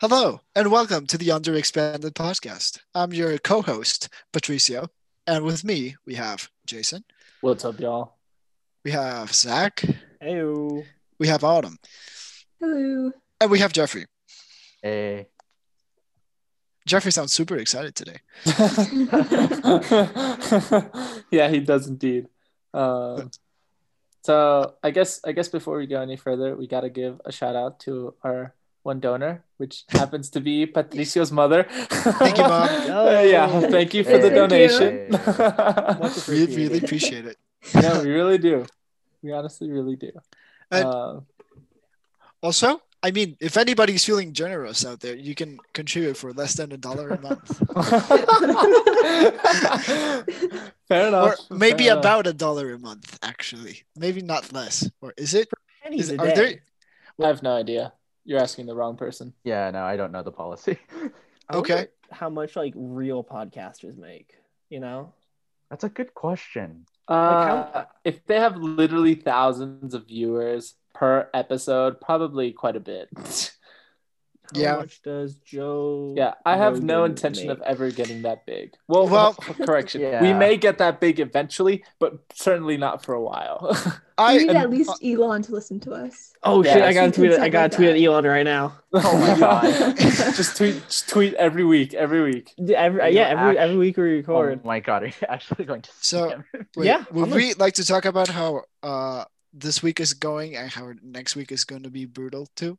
Hello, and welcome to the Under Underexpanded podcast. I'm your co host, Patricio, and with me, we have Jason, What's up, y'all? we have Zach, Heyo. we have Autumn, Hello. and we have Jeffrey. Hey. Jeffrey sounds super excited today. yeah, he does indeed. Um, so I guess I guess before we go any further, we got to give a shout out to our one donor, which happens to be Patricio's mother. Thank you, Mom. Uh, yeah, thank you for the Hey. donation. Much We really appreciate it. yeah, we really do. We honestly really do. Uh, Also, I mean, if anybody's feeling generous out there, you can contribute for less than a dollar a month. fair enough. or maybe fair enough. about a dollar a month, actually. Maybe not less. Or is it? Pennies Is, a are day. there I have no idea. You're asking the wrong person. Yeah, no, I don't know the policy. Okay. How much like real podcasters make? You know. That's a good question. Uh, if they have literally thousands of viewers per episode, probably quite a bit. How Yeah. much does Joe? yeah, I have no Rogan intention of ever getting that big. Well, Well- correction. We may get that big eventually, but certainly not for a while. We I need and- at least Elon to listen to us. Oh Yeah, shit! I got to tweet. I got to tweet at Elon right now. Oh my god. just tweet, just tweet every week, every week. Yeah, Every, Are yeah, every act- every week we record. oh my god, are you actually going to So- Wait, Yeah, Would we like to talk about how uh this week is going and how next week is going to be brutal too?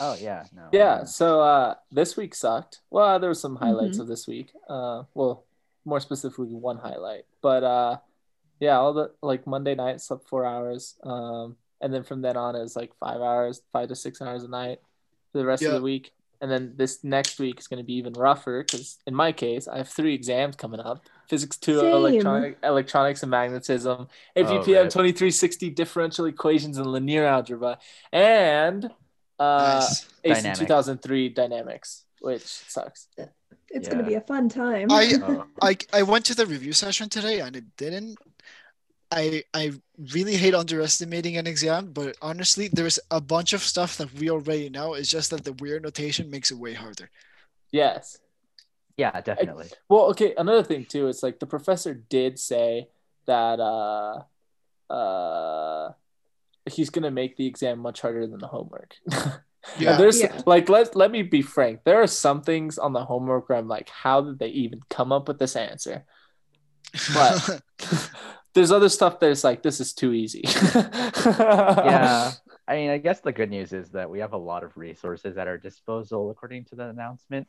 Oh yeah, no. Yeah. um, So uh, this week sucked. Well, there were some highlights Mhm. of this week. Uh, well, more specifically, one highlight. But uh, yeah, all the like Monday night slept four hours, um, and then from then on it was like five hours, five to six hours a night for the rest of the week. And then this next week is going to be even rougher because in my case, I have three exams coming up: physics two, Same. electronic, electronics and magnetism, APPM rip. twenty three sixty differential equations and linear algebra, and uh, Nice. AC Dynamics. 2003 Dynamics, which sucks. It's gonna be a fun time. I- oh, I I went to the review session today and it didn't. I I really hate underestimating an exam, but honestly, there's a bunch of stuff that we already know. It's just that the weird notation makes it way harder. Yes. yeah, definitely. Well, okay. Another thing too, it's like the professor did say that uh, uh, he's gonna make the exam much harder than the homework. Yeah. And there's Yeah. like let let me be frank. There are some things on the homework where I'm like, how did they even come up with this answer? But there's other stuff that's like, this is too easy. yeah. I mean, I guess the good news is that we have a lot of resources at our disposal according to the announcement.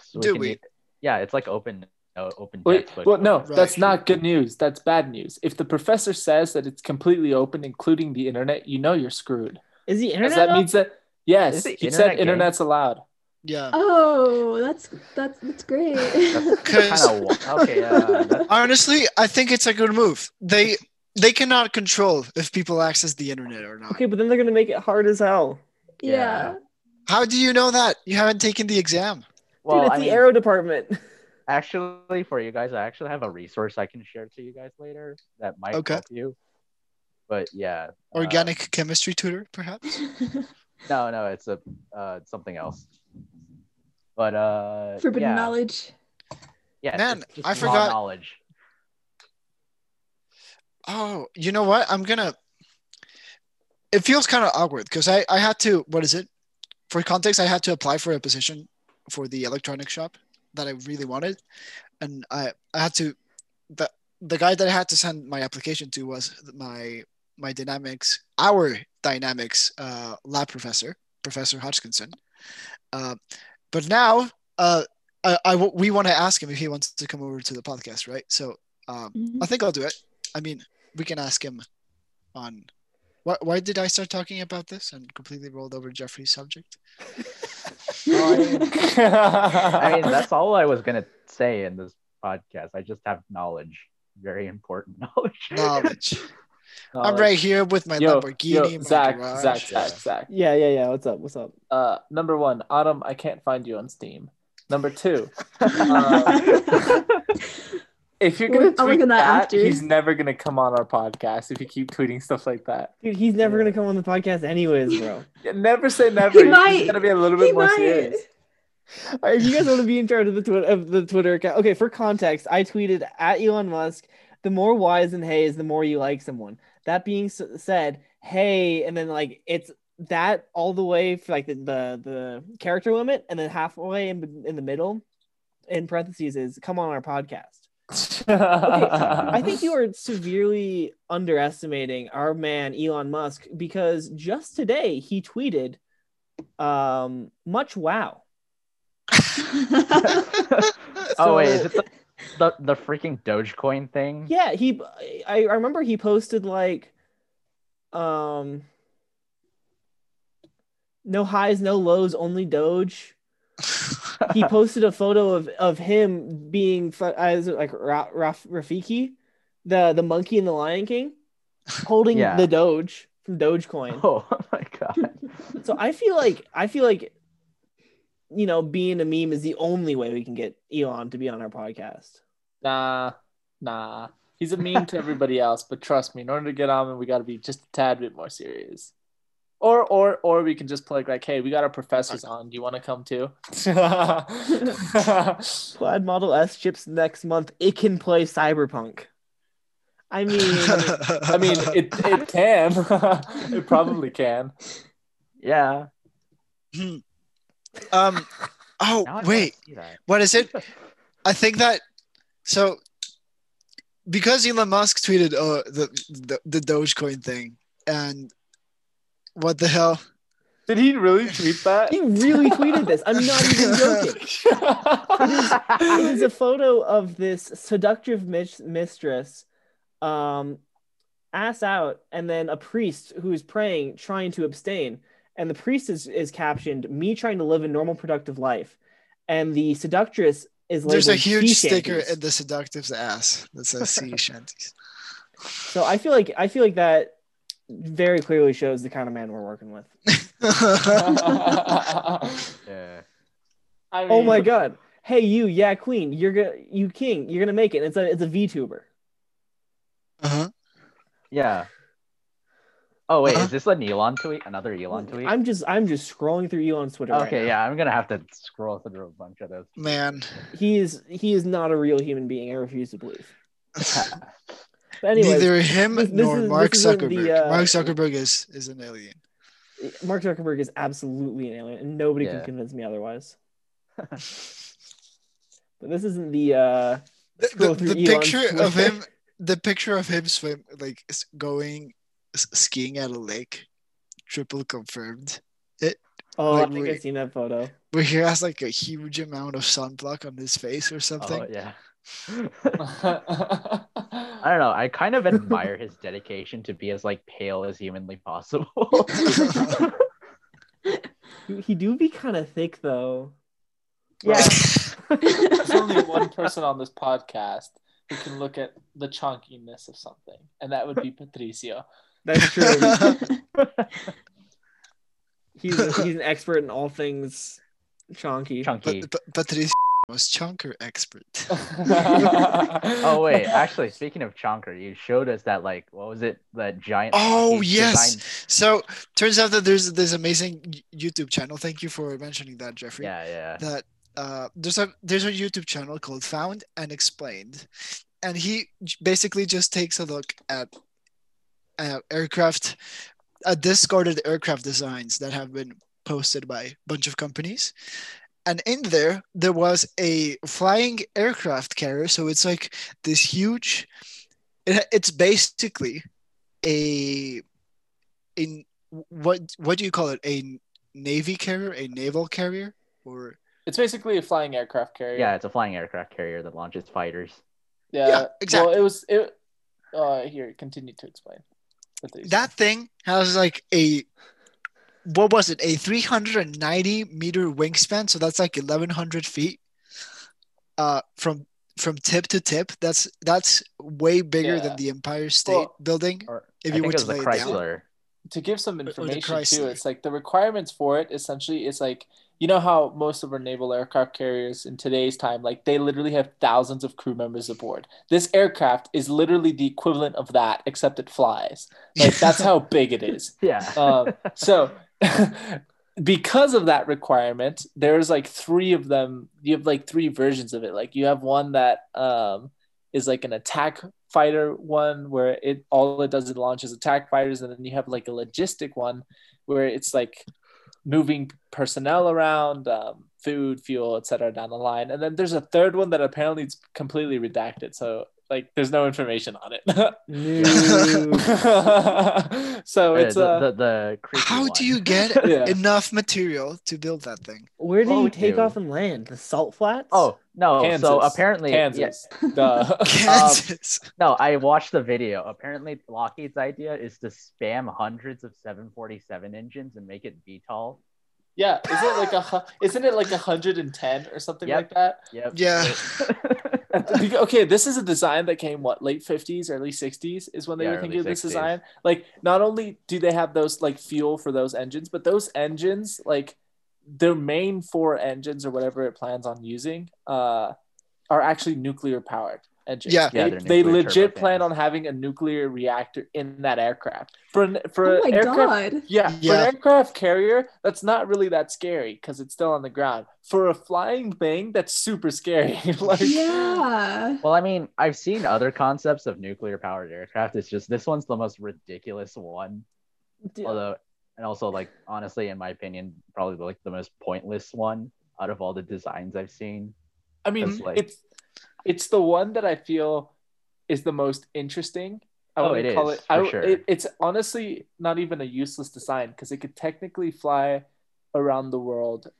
So Do can we? u- yeah, it's like open Uh, open Wait, textbook. well, no, Right. that's not good news. That's bad news. If the professor says that it's completely open, including the internet, you know you're screwed. Is the 'Cause internet? that up? means that yes, he internet said gay? internet's allowed. yeah. oh, that's that's that's great. That's Cause- kind of okay. Yeah, that's, Honestly, I think it's a good move. They they cannot control if people access the internet or not. Okay, but then they're gonna make it hard as hell. yeah. How do you know that? You haven't taken the exam. well, Dude, it's I the mean, aero department. actually for you guys, I actually have a resource I can share to you guys later that might Okay. help you. But yeah, uh, Organic chemistry tutor, perhaps? no, no, it's a uh, something else. But uh, Forbidden yeah, knowledge. Yeah, Man, I forgot- knowledge. Oh, you know what? I'm gonna. It feels kind of awkward because I I had to. What is it? For context, I had to apply for a position for the electronic shop that I really wanted, and I I had to. The the guy that I had to send my application to was my my dynamics our dynamics uh, lab professor Professor Hodgkinson, uh, but now uh I, I we want to ask him if he wants to come over to the podcast, right? So um, Mhm. I think I'll do it. I mean, we can ask him on why, why did I start talking about this and completely rolled over Jeffrey's subject? I mean, that's all I was gonna say in this podcast. I just have knowledge, very important knowledge. Knowledge. No, I'm right here with my Yo, Lamborghini, yo, my Zach, garage. Zach, yeah. Zach, Zach. yeah, yeah, yeah. What's up? What's up? Uh, number one, Autumn, I can't find you on Steam. Number two, Uh, If you're gonna tweet at that that, after. he's never gonna come on our podcast if you keep tweeting stuff like that. Dude, he's never gonna come on the podcast anyways, bro. Yeah, never say never. He He's might. gotta be a little bit He more might. serious. All right, if you guys want to be in charge of the Twitter of the Twitter account, okay. For context, I tweeted at Elon Musk: "The more whys than hays, the more you like someone." That being said, hey, and then like it's that all the way for like the the, the character limit, and then halfway in, in the middle, in parentheses, is come on our podcast. I think you are severely underestimating our man Elon Musk because just today he tweeted, um, much wow. oh wait, is it the, the the freaking Dogecoin thing? Yeah, he I, I remember he posted like um no highs, no lows, only Doge. He posted a photo of of him being as uh, like Ra- Raf- Rafiki, the the monkey in the Lion King, holding Yeah. the Doge from Dogecoin. Oh, oh my god. So I feel like I feel like you know being a meme is the only way we can get Elon to be on our podcast. Nah, nah. He's a meme to everybody else, but trust me, in order to get on, we got to be just a tad bit more serious. Or, or, or we can just plug like, hey, we got our professors on. Do you want to come too? Plaid Model S ships next month. It can play Cyberpunk. I mean, I mean, it it can. it probably can. Yeah. um. Oh Now I wanna wait, what is it? I think that so because Elon Musk tweeted uh, the, the the Dogecoin thing, and what the hell? Did he really tweet that? he really tweeted this. I'm not even joking. It is a photo of this seductive mis- mistress, um, ass out, and then a priest who's praying, trying to abstain. And the priest is, is captioned, "Me trying to live a normal, productive life," and the seductress is There's a huge sticker shanties. in the seductive's ass that says sea shanties. So I feel like I feel like that very clearly shows the kind of man we're working with. Yeah. I Oh my god! Hey, you, yeah, queen, you're gonna, you king, you're gonna make it. It's a, it's a VTuber. uh-huh. Yeah. Oh wait, Uh-huh. is this an Elon tweet? Another Elon tweet? I'm just, I'm just scrolling through Elon's Twitter. right okay, now. yeah, I'm gonna have to scroll through a bunch of those. Man, He is, he is not a real human being. I refuse to believe. But anyways, neither him this- this nor is- Mark this isn't the, Zuckerberg. uh, Mark Zuckerberg is is an alien. Mark Zuckerberg is absolutely an alien, and nobody Yeah. can convince me otherwise. But this isn't the uh The, the, the Elon's picture of him, the picture of him swim like going skiing at a lake, triple confirmed. It. oh, like, I think I've seen that photo. Where he has like a huge amount of sunblock on his face or something. Oh yeah. I don't know. I kind of admire his dedication to be as like pale as humanly possible. He, he do be kind of thick though. Yeah. There's only one person on this podcast who can look at the chunkiness of something, and that would be Patricio. That's true. he's he's an expert in all things chonky. Chunky. but, but Patricio was chunker expert. Oh wait, actually, speaking of chunker, you showed us that like what was it? That giant. Oh, monkey yes. design- So turns out that there's this amazing YouTube channel. Thank you for mentioning that, Jeffrey. Yeah, yeah. That uh, there's a there's a YouTube channel called Found and Explained, and he basically just takes a look at uh, aircraft, uh, discarded aircraft designs that have been posted by a bunch of companies. And in there, there was a flying aircraft carrier. So it's like this huge. It, it's basically a in what what do you call it? A navy carrier, a naval carrier, or It's basically a flying aircraft carrier. Yeah, it's a flying aircraft carrier that launches fighters. yeah, Yeah, exactly. Well, it was it. Uh, here, continue to explain. That thing has like a what was it? A 390 meter wingspan. So that's like 1100 feet. Uh, from from tip to tip. That's that's way bigger Yeah. than the Empire State Well, Building. Or If I you think were it to was a lay it down. Chrysler. to give some information too, it's like the requirements for it essentially is like you know how most of our naval aircraft carriers in today's time, like they literally have thousands of crew members aboard. This aircraft is literally the equivalent of that, except it flies. Like that's how big it is. Yeah. Um, so because of that requirement, there's like three of them. You have like three versions of it. Like you have one that um, is like an attack fighter one where it all it does is launches attack fighters, and then you have like a logistic one where it's like moving personnel around, um, food, fuel, etc. down the line. And then there's a third one that apparently it's completely redacted. So like there's no information on it. So it's the, uh, the, the creepy How one. do you get Yeah. enough material to build that thing? Where do What you would take you- off and land? The salt flats? Oh no! Kansas. So apparently, yeah, Kansas. Duh. Kansas. no, I watched the video. Apparently, Lockheed's idea is to spam hundreds of 747 engines and make it VTOL. Yeah, isn't it like a isn't it like a hundred and ten or something Yep. like that? Yep. Yeah. Okay, this is a design that came what late fifties, early sixties is when they Yeah, were thinking of this 60s. design. Like, not only do they have those like fuel for those engines, but those engines, like their main four engines or whatever it plans on using, uh, are actually nuclear powered engines. Yeah. Yeah, they, they're they legit plan on having a nuclear reactor in that aircraft for an, for Oh an aircraft. god. Yeah, for an aircraft carrier, that's not really that scary because it's still on the ground. For a flying thing, that's super scary. like, Yeah. Well, I mean, I've seen other concepts of nuclear powered aircraft. It's just this one's the most ridiculous one. D- Although, and also, like, honestly, in my opinion, probably like the most pointless one out of all the designs I've seen. I mean, That's like- it's it's the one that I feel is the most interesting. I Oh, wouldn't it call is, it. I, for sure. it, it's honestly not even a useless design because it could technically fly around the world.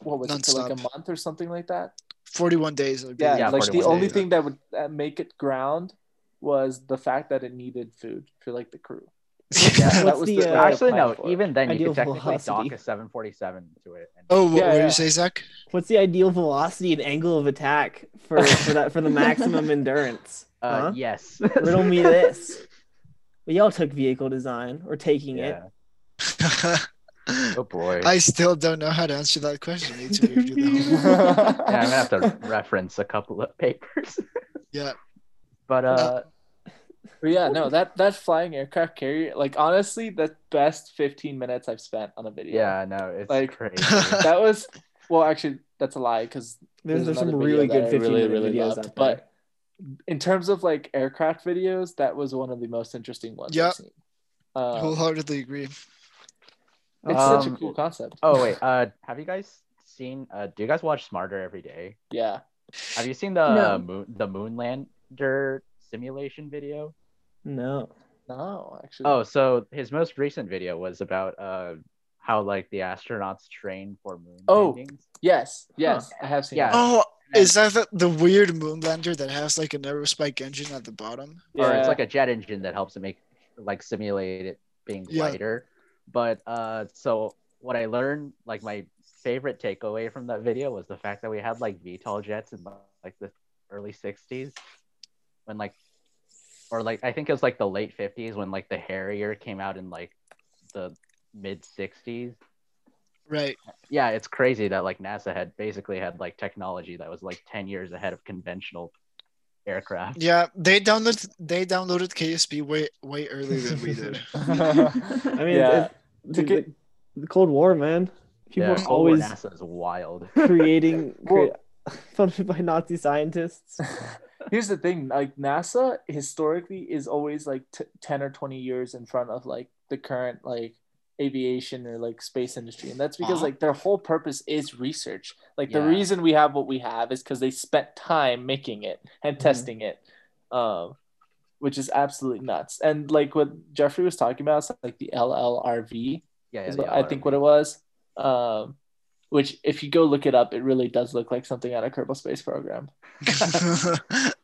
What was it for like a month or something like that? 41 days. I Yeah. Yeah, like the only days. thing that would uh, make it ground was the fact that it needed food for like the crew. Yeah, that was the, the, uh, Actually, no. for. Even then, you Ideal could technically dock a 747 to it. And Oh, what, Yeah, what did you say, Zach? What's the ideal velocity and angle of attack for, for that for the maximum endurance? uh, Huh? yes. Riddle me this. Well, y'all took vehicle design or taking it. Oh boy. I still don't know how to answer that question. I need to review the yeah, I'm gonna have to reference a couple of papers. Yeah. But uh, But yeah, no, that that flying aircraft carrier, like honestly, the best 15 minutes I've spent on a video. yeah, no, it's Like- crazy. that was well, actually, that's a lie because There's, there's some really good 15 really, minute really videos loved, out. But in terms of like aircraft videos, that was one of the most interesting ones Yeah, I've. Um, Wholeheartedly agree. it's such a Um, cool concept. oh wait, uh, have you guys seen? Uh, do you guys watch Smarter every day? Yeah. Have you seen the No. moon the Moonlander simulation video? no. No, actually. Oh, so his most recent video was about uh how like the astronauts train for moon Oh. landings. yes, yes, I have seen. Yeah. that. Oh, is that the, the weird moonlander that has like a aerospike engine at the bottom? Or Yeah. it's like a jet engine that helps it make like simulate it being Yeah. lighter. But uh so what I learned, like my favorite takeaway from that video was the fact that we had like VTOL jets in like the early 60s when like or like I think it was like the late 50s when like the Harrier came out in like the mid 60s. Right. Yeah, it's crazy that like NASA had basically had like technology that was like 10 years ahead of conventional aircraft. Yeah, they downloaded they downloaded KSP way way earlier than we did. I mean, Yeah. it's, To dude, the, the Cold War, man. People Yeah, are Cold War always NASA is wild. creating, Well- funded by Nazi scientists. Here's the thing, like NASA historically is always like t- 10 or 20 years in front of like the current like aviation or like space industry. And that's because Uh-huh. like their whole purpose is research. Like the reason we have what we have is because they spent time making it and Mhm. testing it. Um which is absolutely nuts. And like what Jeffrey was talking about, like the LLRV Yeah, yeah is what I think what it was. Um which if you go look it up, it really does look like something out of Kerbal Space Program.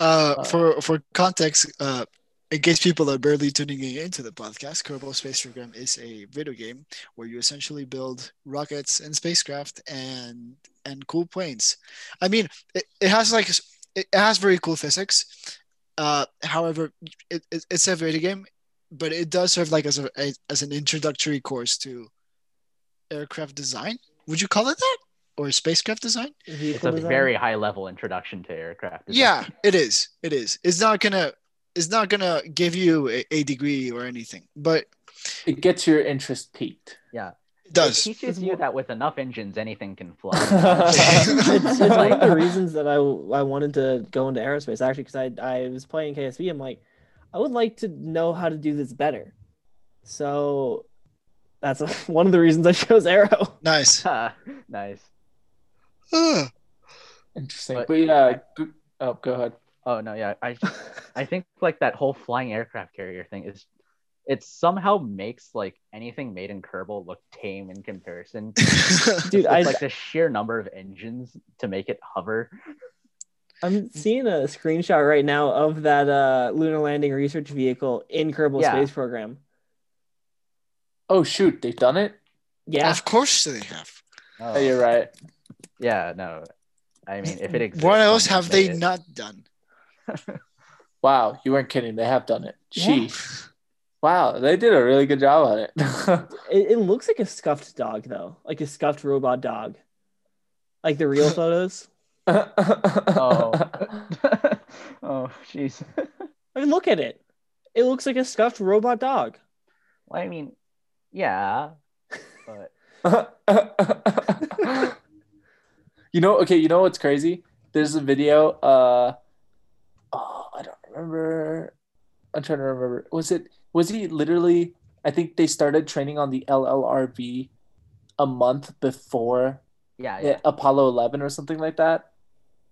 uh, for for context, uh, in case people are barely tuning in into the podcast, Kerbal Space Program is a video game where you essentially build rockets and spacecraft and and cool planes. I mean, it, it has like it has very cool physics. Uh, however, it, it, it's a video game. but it does serve like as a as an introductory course to aircraft design. Would you call it that, or spacecraft design? It's a design? very high level introduction to aircraft. design. Yeah, it is. It is. It's not gonna. It's not gonna give you a, a degree or anything, but It gets your interest peaked. Yeah. it does. It teaches you that with enough engines, anything can fly. it's, it's one like- of the reasons that I I wanted to go into aerospace actually because I I was playing KSP. I'm like, I would like to know how to do this better. So that's one of the reasons I chose aero. Nice. nice. Ah, Interesting. But- But, yeah, go- oh, go ahead. Oh no, yeah. I I think like that whole flying aircraft carrier thing is it somehow makes like anything made in Kerbal look tame in comparison. Dude, I like the sheer number of engines to make it hover. I'm seeing a screenshot right now of that uh, lunar landing research vehicle in Kerbal Yeah. Space Program. Oh shoot, they've done it. Yeah, Of course they have. Oh, Oh, you're right. Yeah, no. I mean, if it exists, What else have they it. not done? Wow, you weren't kidding. They have done it. Yeah. Wow, they did a really good job on it. it, it looks like a scuffed dog though, like a scuffed robot dog, like the real photos. Oh. Oh. oh, jeez. I mean, look at it. It looks like a scuffed robot dog. Well, I mean, yeah, but you know, okay, you know what's crazy? There's a video. Uh, oh, I don't remember. I'm trying to remember. Was it? Was he literally? I think they started training on the LLRV a month before yeah, yeah, Apollo 11 or something like that.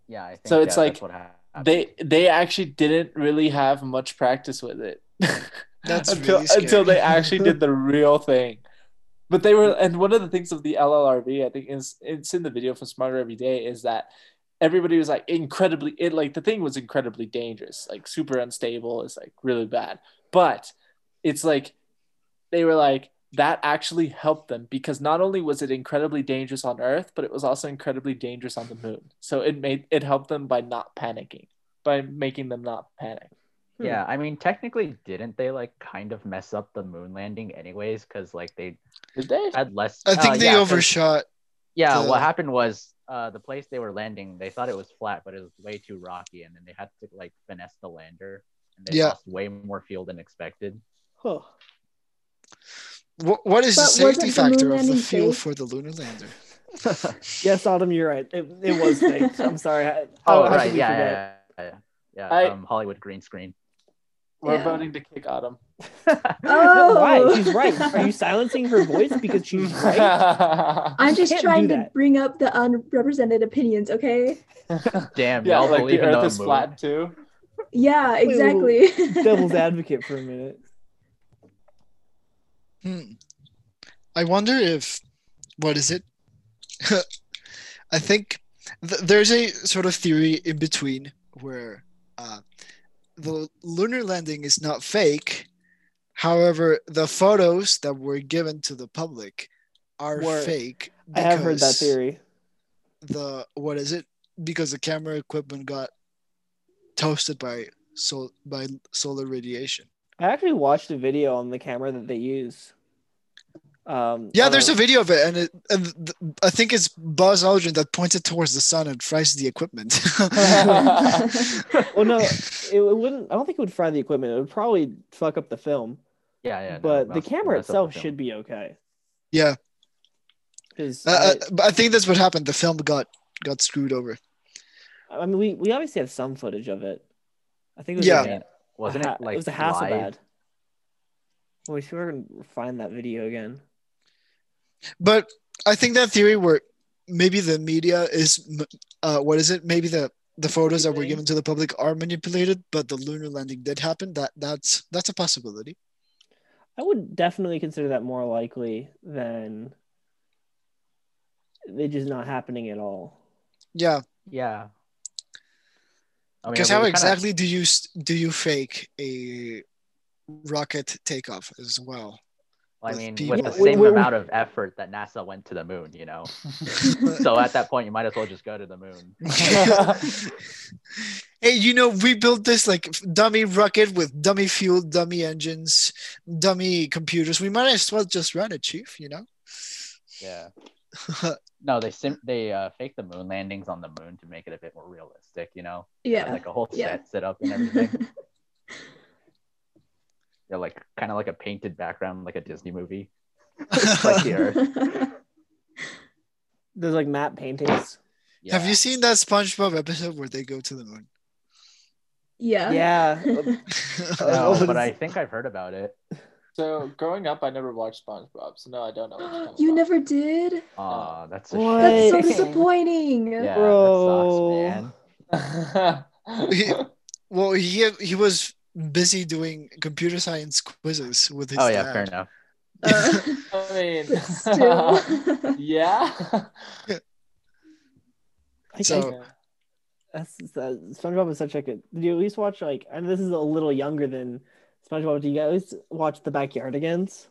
yeah. I think So it's yeah, like that's what happened. They they actually didn't really have much practice with it. That's until really until they actually did the real thing. But they were, and one of the things of the LLRV, I think, is it's in the video from Smarter Every Day, is that everybody was like incredibly, it like the thing was incredibly dangerous, like super unstable, it's like really bad. But it's like they were like that actually helped them because not only was it incredibly dangerous on Earth, but it was also incredibly dangerous on the moon. So it made it helped them by not panicking, by making them not panic. Hmm. Yeah, I mean, technically, didn't they like kind of mess up the moon landing anyways? Because like they Did they? had less. I think uh, they yeah, 'cause- overshot. Yeah, the- what happened was uh, the place they were landing, they thought it was flat, but it was way too rocky, and then they had to like finesse the lander, and they Yeah. lost way more fuel than expected. Huh. What, what is the safety wasn't the factor of the fuel safe? for the lunar lander? Yes, Autumn, you're right. It, it was fake. I'm sorry. I, oh, how right, we yeah, yeah, yeah, yeah. I- um, Hollywood green screen. We're Yeah. voting to kick Autumn. Oh. Why? She's right. Are you silencing her voice because she's right? I'm You just trying to bring up the unrepresented opinions, okay? Damn, yeah, y'all like believe the Earth is flat too. Yeah, Wait, wait, exactly. Devil's advocate for a minute. Hmm. I wonder if what is it? I think th- there's a sort of theory in between where uh, the lunar landing is not fake. However, the photos that were given to the public are Were- fake. I have heard that theory. The what is it? Because the camera equipment got toasted by sol- by solar radiation. I actually watched a video on the camera that they use. Um, Yeah, on there's a video of it, and it, and th- I think it's Buzz Aldrin that points it towards the sun and fries the equipment. Well, no, it, it wouldn't. I don't think it would fry the equipment. It would probably fuck up the film. Yeah, yeah. no, but the camera mess up the itself should be okay. yeah, 'Cause uh, uh, but I think that's what happened. The film got got screwed over. I, I mean, we, we obviously have some footage of it. I think it was Yeah. like I a- wasn't it like it was a live? Hasselblad. Well, we should find that video again. But I think that theory where maybe the media is, uh, what is it? Maybe the the photos that were given to the public are manipulated, but the lunar landing did happen. That that's that's a possibility. I would definitely consider that more likely than it just not happening at all. Yeah, Yeah. I mean, because we how kinda- exactly do you do you fake a rocket takeoff as well? Well, I mean, people. with the Yeah, we- same we- amount of effort that NASA went to the moon, you know. so at that point, you might as well just go to the moon. hey, you know, we built this like dummy rocket with dummy fuel, dummy engines, dummy computers. We might as well just run it, Chief. You know. Yeah. No, they sim- they uh, fake the moon landings on the moon to make it a bit more realistic, you know. Yeah. Like a whole Yeah. set set up and everything. Yeah, like kind of like a painted background, like a Disney movie. like the Earth. There's like map paintings. Yeah. Have you seen that SpongeBob episode where they go to the moon? yeah. Yeah. No, Oh, but I think I've heard about it. so growing up, I never watched SpongeBob, so no, I don't know. What you're talking you about. never did? Aw, that's a That's so disappointing. Yeah, Bro. that sucks, man. He- well, he he was busy doing computer science quizzes with his Oh yeah, dad. fair enough. Uh, I mean, but yeah. I So- think that's, that SpongeBob is such like a. Did you at least watch like? I know this is a little younger than SpongeBob. Do you guys watch the Backyardigans?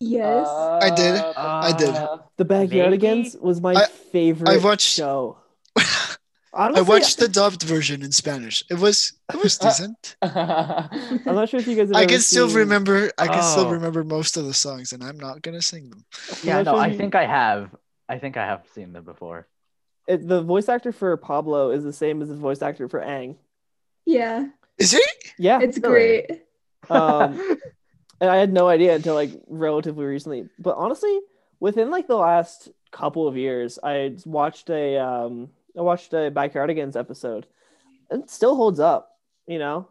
yes. I did. I did. Uh, The Backyardigans was my I- favorite I watched- show. I Honestly, watched the dubbed version in Spanish. It was it was decent. I'm not sure if you guys. Have I ever can still seen- remember I can still Oh. remember most of the songs, and I'm not gonna sing them. I'm Yeah, no, I think I have. I think I have seen them before. it, the voice actor for Pablo is the same as the voice actor for Aang. yeah. Is it? Yeah, It's really? great. um, and I had no idea until like relatively recently. But honestly, within like the last couple of years, I watched a um, I watched a Backyardigans episode. It still holds up, you know.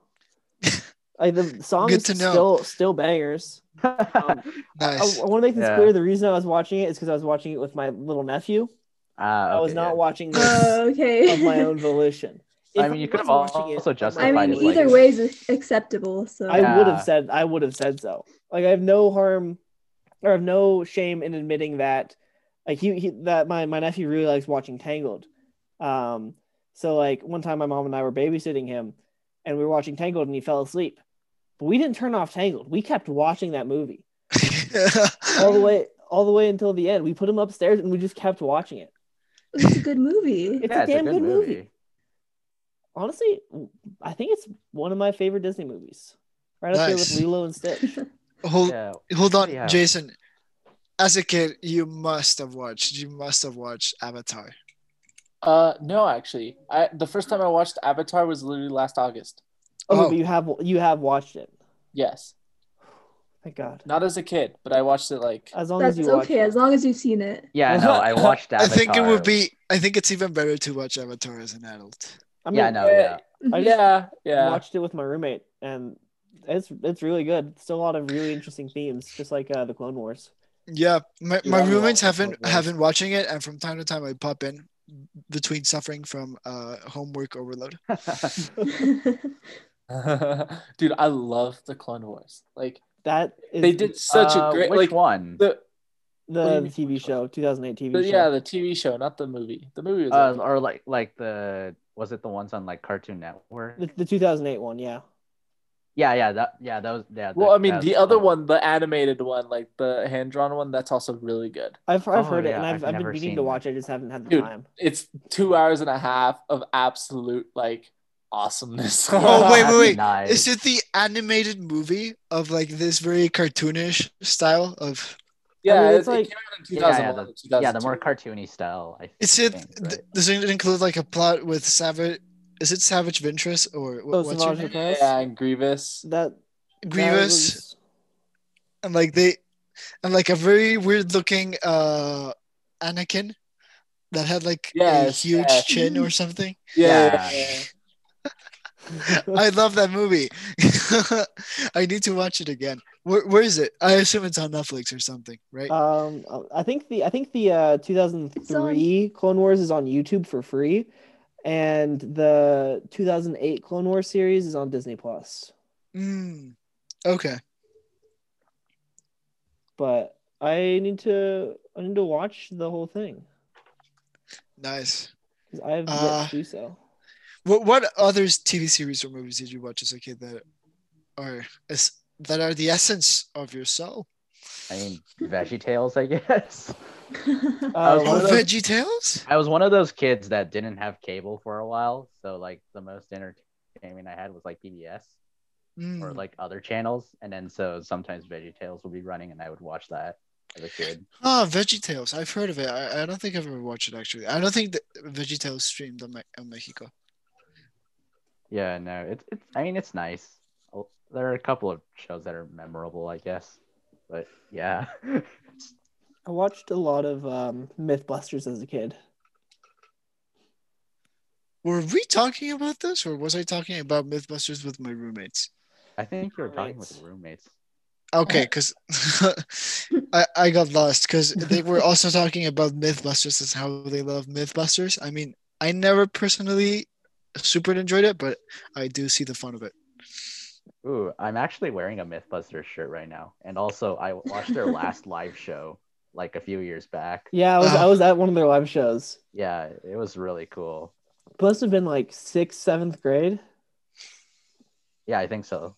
Like the songs Good to know. still still bangers. Um, Nice. I, want to make this Yeah. clear. The reason I was watching it is because I was watching it with my little nephew. Ah, I was not yeah. watching this Oh, okay. of my own volition. I mean, you could have watching it also of justified I mean, it, like- either volition- way is acceptable. So I would have said I would have said so. Like I have no harm or I have no shame in admitting that like he, he that my, my nephew really likes watching Tangled. Um so like one time my mom and I were babysitting him and we were watching Tangled and he fell asleep. But we didn't turn off Tangled. We kept watching that movie all the way all the way until the end. We put him upstairs and we just kept watching it. it's a good movie. It's yeah, a damn it's a good movie. Honestly, I think it's one of my favorite Disney movies. Right up there with Lilo and Stitch. hold Yeah. hold on, Yeah. Jason. As a kid, you must have watched. You must have watched Avatar. Uh, no, actually, I the first time I watched Avatar was literally last August. Okay, Oh. but you have you have watched it. Yes, Thank God. not as a kid, but I watched it like As long That's as you watch okay as long as you've seen it. Yeah, no, I watched Avatar. I think it would be. I think it's even better to watch Avatar as an adult. I mean, Yeah, no, yeah. I yeah, yeah. watched it with my roommate, and it's it's really good. Still a lot of really interesting themes, just like uh, the Clone Wars. Yeah, my, my I'm roommates haven't haven't watching it, and from time to time I pop in between suffering from uh, homework overload. Dude, I love the Clone Wars. Like That is they did such Uh, a great Which like one? the, the, what do you mean, TV which show, 2008 TV the show. yeah the TV show, not the movie. The movie was Uh, or like like the was it the ones on like Cartoon Network? The, the 2008 one, yeah. Yeah, yeah, that yeah, that was yeah. well, that- I mean the was other fun. one, the animated one, like the hand drawn one, that's also really good. I've, I've Oh, heard it, and I've, I've I've been meaning to watch it. I just haven't had the Dude. time. It's two hours and a half of absolute like awesomeness. Oh, wait, wait, wait. Nice. Is it the animated movie of like this very cartoonish style of? yeah, I mean, it, it's it like- came out in Yeah, yeah, the, yeah, the more cartoony style. I Is it? think, th- right? Does it include like a plot with Savage? Is it Savage Ventress or wh- Oh, what's her Savage name? Yeah, and Grievous. That that Grievous was- and like they and like a very weird looking uh Anakin that had like a huge yes. chin or something. Yeah, Yeah. yeah, I love that movie. I need to watch it again. Where, where is it? I assume it's on Netflix or something, right? Um, I think the I think the uh, 2003 Clone Wars is on YouTube for free, and the 2008 Clone Wars series is on Disney Plus. Mm, okay. But I need to I need to watch the whole thing Nice. I have yet Uh, to do so. What what other TV series or movies did you watch as a kid that are that are the essence of your soul? I mean, Veggie Tales, I guess. Uh, Oh, one Oh, of those- Veggie Tales? I was one of those kids that didn't have cable for a while, so like the most entertainment I had was like PBS Mm. or like other channels, and then so sometimes Veggie Tales would be running, and I would watch that as a kid. Oh, Veggie Tales. I've heard of it. I, I don't think I've ever watched it actually. I don't think that Veggie Tales streamed on, Me- on Mexico. Yeah, no, it's it's. I mean, it's nice. There are a couple of shows that are memorable, I guess, but yeah. I watched a lot of um, MythBusters as a kid. Were we talking about this, or was I talking about MythBusters with my roommates? I think you were talking with Roommates. roommates. Okay, because I, I got lost because they were also talking about MythBusters as how they love MythBusters. I mean, I never personally super enjoyed it, but I do see the fun of it. Ooh, I'm actually wearing a MythBusters shirt right now, and also I watched their last live show like a few years back. Yeah, I was I was at one of their live shows. Yeah, it was really cool. Must have been like sixth, seventh grade. Yeah, I think so.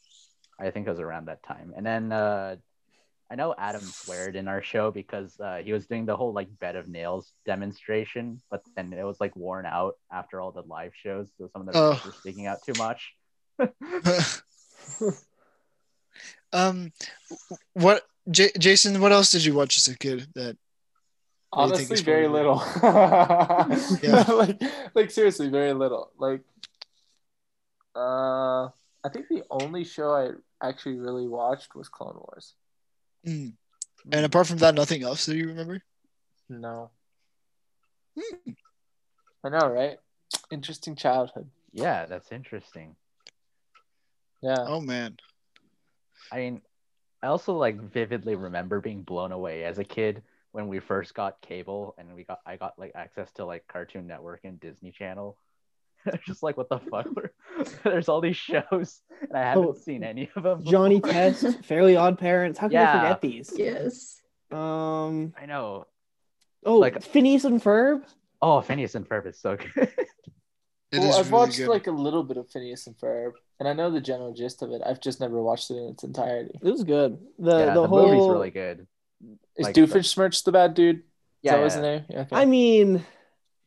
I think it was around that time. And then uh, I know Adam sweared in our show because uh, he was doing the whole like bed of nails demonstration, but then it was like worn out after all the live shows, so some of the Oh. were sticking out too much. um, what, J- Jason? What else did you watch as a kid? That What think Honestly, very little. Yeah. like, like seriously, very little. Like, uh, I think the only show I actually really watched was Clone Wars. Mm. and apart from that, nothing else. Do you remember? No, Hmm. I know, right? Interesting childhood. Yeah, that's interesting. Yeah. Oh man. I mean, I also like vividly remember being blown away as a kid when we first got cable and we got I got like access to like Cartoon Network and Disney Channel. Just like what the fuck? There's all these shows and I haven't Oh, seen any of them. Johnny. Test, Fairly Odd Parents. How can Yeah. I forget these? yes. Um. I know. Oh, Like- Phineas and Ferb. Oh, Phineas and Ferb is so good. It well, is I've really watched good. like a little bit of Phineas and Ferb, and I know the general gist of it. I've just never watched it in its entirety. It was good. The yeah, the, the, whole movie's really good. Is Like Doofenshmirtz the bad dude? Is Yeah, that what his yeah. name? Yeah, okay. I mean,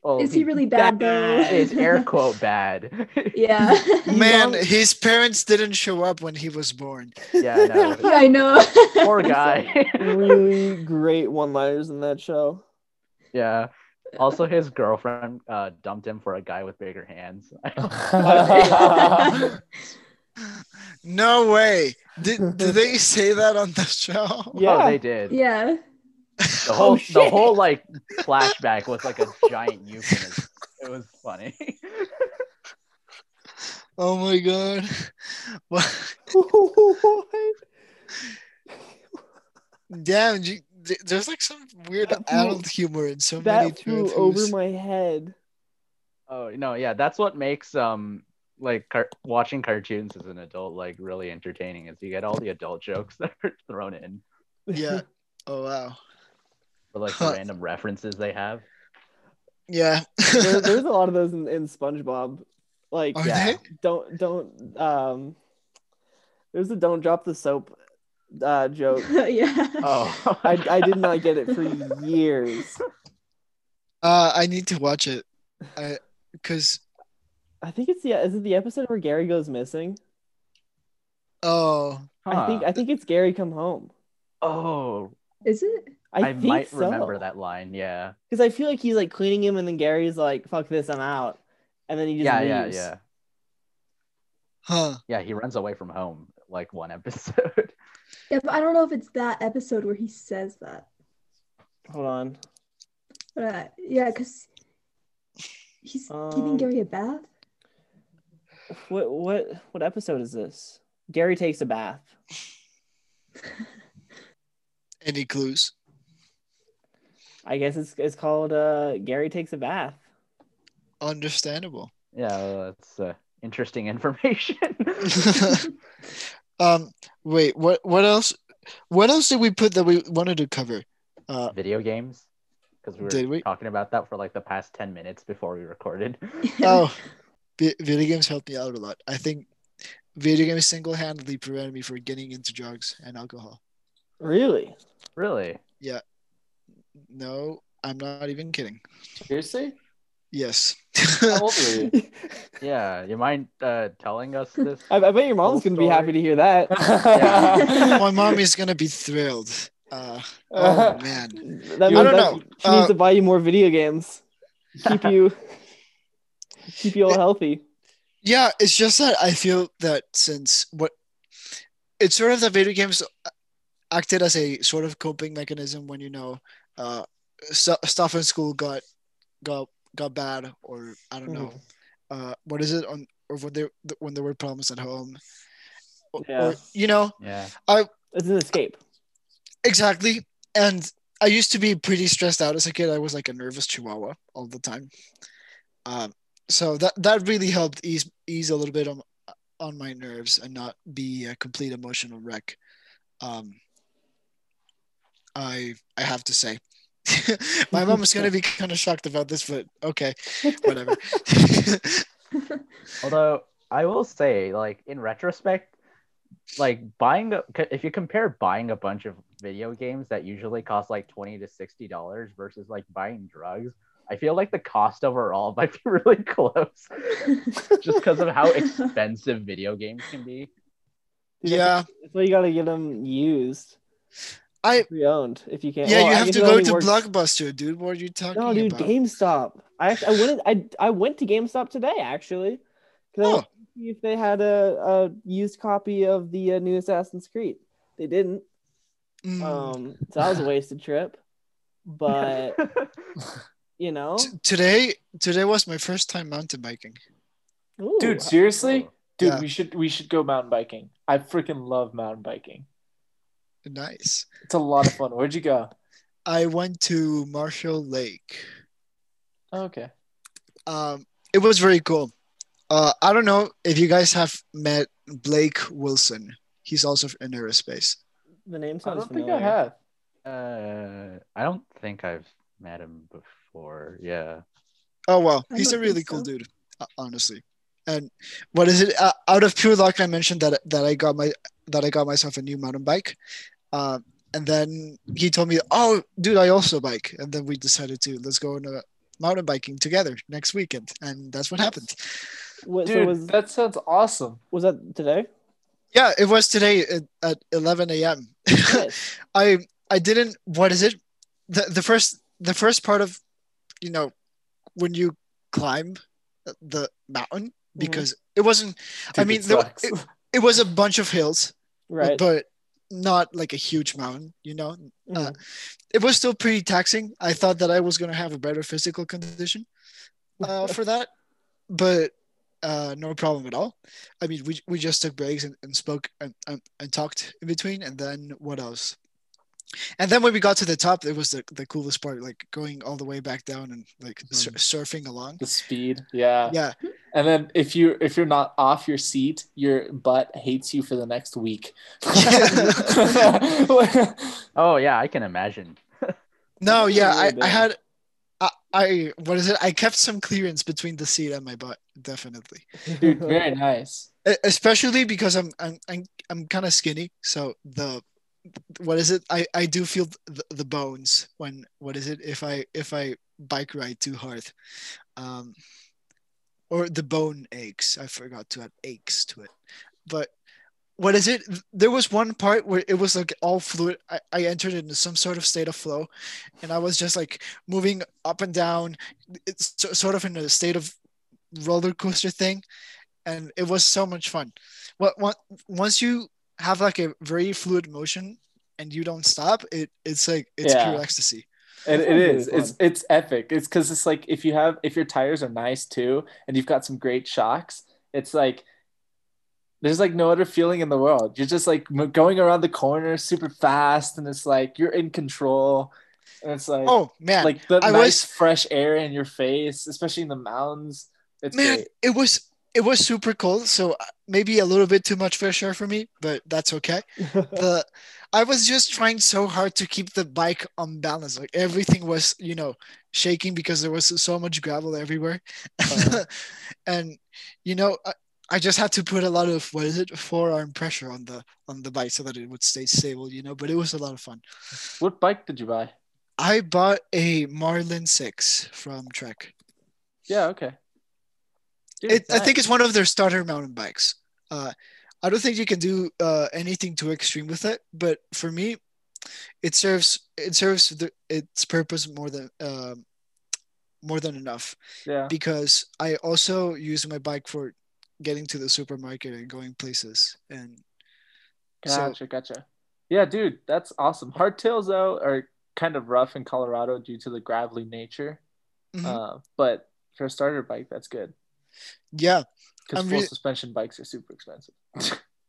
Well, Is he really bad though? It's air quote bad. Yeah. Man, his parents didn't show up when he was born. yeah, I know. yeah, I know. Poor guy. really great one-liners in that show. yeah. Also, his girlfriend uh, dumped him for a guy with bigger hands. No way. Did did they say that on the show? Yeah. They did. yeah. The whole Oh, the whole like flashback was like a giant euphemism. It was funny. Oh my god. What? what? Damn, you, there's like some weird adult humor in so many That flew over my head. oh no, yeah, that's what makes um like car- watching cartoons as an adult like really entertaining is you get all the adult jokes that are thrown in Yeah. Oh wow. or like Huh. the random references they have. Yeah. there, there's a lot of those in, in SpongeBob. Like, Are Yeah. they? don't don't um. There's a don't drop the soap uh, joke. yeah. Oh, I, I did not get it for years. Uh, I need to watch it. I because I think it's the is it the episode where Gary goes missing? oh I think I think it's Gary come home. Oh, Is it? I, I, think might so. remember that line. Yeah. because I feel like he's like cleaning him, and then Gary's like, "Fuck this, I'm out," and then he just Yeah, yeah, yeah. huh. Yeah, he runs away from home like one episode. Yeah, but I don't know if it's that episode where he says that. Hold on. Uh, yeah, because he's Um, giving Gary a bath. What what what episode is this? Gary takes a bath. Any clues? I guess it's it's called uh Gary takes a bath. Understandable. yeah, well, that's uh, interesting information. um. Wait. What? What else? What else did we put that we wanted to cover? Uh. Video games, because we were Did we? talking about that for like the past ten minutes before we recorded. Oh. vi- video games helped me out a lot. I think video games single-handedly prevented me from getting into drugs and alcohol. Really? Really? Yeah. No, I'm not even kidding. Seriously? Yes. How old were you? Yeah. You mind uh, telling us this? I, I bet your mom's gonna be happy to hear that. My mom is gonna be thrilled. Uh, oh man. That I means don't that know. She needs Uh, to buy you more video games. Keep you keep you all healthy. Yeah, it's just that I feel that since what it's sort of the video games acted as a sort of coping mechanism when you know uh stu- stuff in school got got got bad or I don't know. Uh what is it on or when there when there were problems at home? Or, Yeah. or, you know Yeah. I It's an escape. exactly. And I used to be pretty stressed out as a kid. I was like a nervous chihuahua all the time. Um so that that really helped ease ease a little bit on on my nerves and not be a complete emotional wreck. Um I I have to say my mom is gonna be kind of shocked about this but okay whatever Although I will say, like in retrospect, like buying a, if you compare buying a bunch of video games that usually cost like twenty to sixty dollars versus like buying drugs, I feel like the cost overall might be really close, just because of how expensive video games can be. Yeah That's why you gotta get them used. I Pre-owned if you can't. yeah Well, you have guess to go to works- blockbuster dude what are you talking about? No, dude, about GameStop. I actually, I went I I went to GameStop today actually. 'Cause I Oh. wanted see if they had a, a used copy of the uh, new Assassin's Creed. They didn't. Mm. Um, so that was a wasted trip. But you know, T- today today was my first time mountain biking Ooh, Dude, seriously? Dude, Yeah. we should we should go mountain biking. I freaking love mountain biking. Nice It's a lot of fun. Where'd you go? I went to Marshall Lake. Oh, okay. Um, it was very cool. Uh, I don't know if you guys have met Blake Wilson. He's also in aerospace. the name sounds. I don't think. I have. Uh, I don't think I've met him before. Yeah. Oh well, I he's a really cool so. dude, uh, honestly. And what is it? Uh, out of pure luck, I mentioned that that I got my that I got myself a new mountain bike. Uh, and then he told me, "Oh, dude, I also bike." And then we decided to let's go on a mountain biking together next weekend, and that's what happened. What, so Dude, was that sounds awesome. was that today? Yeah, it was today at, at 11 a.m. Nice. I I didn't. What is it? The the first the first part of, you know, when you climb the mountain because it wasn't. I mean, it there, it, it was a bunch of hills, right. but not like a huge mountain. You know, Mhm. it was still pretty taxing. I thought that I was gonna have a better physical condition uh, for that, but uh, no problem at all. I mean, we, we just took breaks and, and spoke and, and, and talked in between, and then what else? And then when we got to the top, it was the, the coolest part, like going all the way back down and like sur- mm. surfing along. the speed. Yeah. Yeah, And then if you if you're not off your seat, your butt hates you for the next week. Oh yeah, I can imagine. no, yeah, oh, I, I had, I, I what is it? I kept some clearance between the seat and my butt, definitely. Dude, very nice. Especially because I'm I'm I'm, I'm kind of skinny, so the what is it? I I do feel the, the bones when what is it? If I if I bike ride too hard, um, or the bone aches. I forgot to add aches to it, but what is it? There was one part where it was like all fluid. I, I entered into some sort of state of flow, and I was just like moving up and down. It's sort of in a state of roller coaster thing and it was so much fun. What what once you have like a very fluid motion and you don't stop, it it's like it's Yeah. pure ecstasy. It, That it sounds really. It's it's epic. It's because it's like if you have if your tires are nice too, and you've got some great shocks, it's like there's like no other feeling in the world. You're just like going around the corner super fast, and it's like you're in control. And it's like Oh man, like the I nice was- fresh air in your face, especially in the mountains. It's man, great. it was it was super cold. So uh, maybe a little bit too much fresh air for me, but that's okay. The I was just trying so hard to keep the bike on balance. Like everything was, you know, shaking because there was so much gravel everywhere. Uh-huh. and you know, I, I just had to put a lot of what is it forearm pressure on the on the bike so that it would stay stable, you know. But it was a lot of fun. What bike did you buy? I bought a Marlin Six from Trek. Yeah, okay. Dude, It, I think it's one of their starter mountain bikes. Uh, I don't think you can do uh, anything too extreme with it, but for me, it serves it serves the, its purpose more than um, more than enough yeah. because I also use my bike for getting to the supermarket and going places. And so Gotcha, gotcha. Yeah, dude, that's awesome. Hardtails though are kind of rough in Colorado due to the gravelly nature. mhm. Uh, but for a starter bike, that's good yeah, because full re- suspension bikes are super expensive.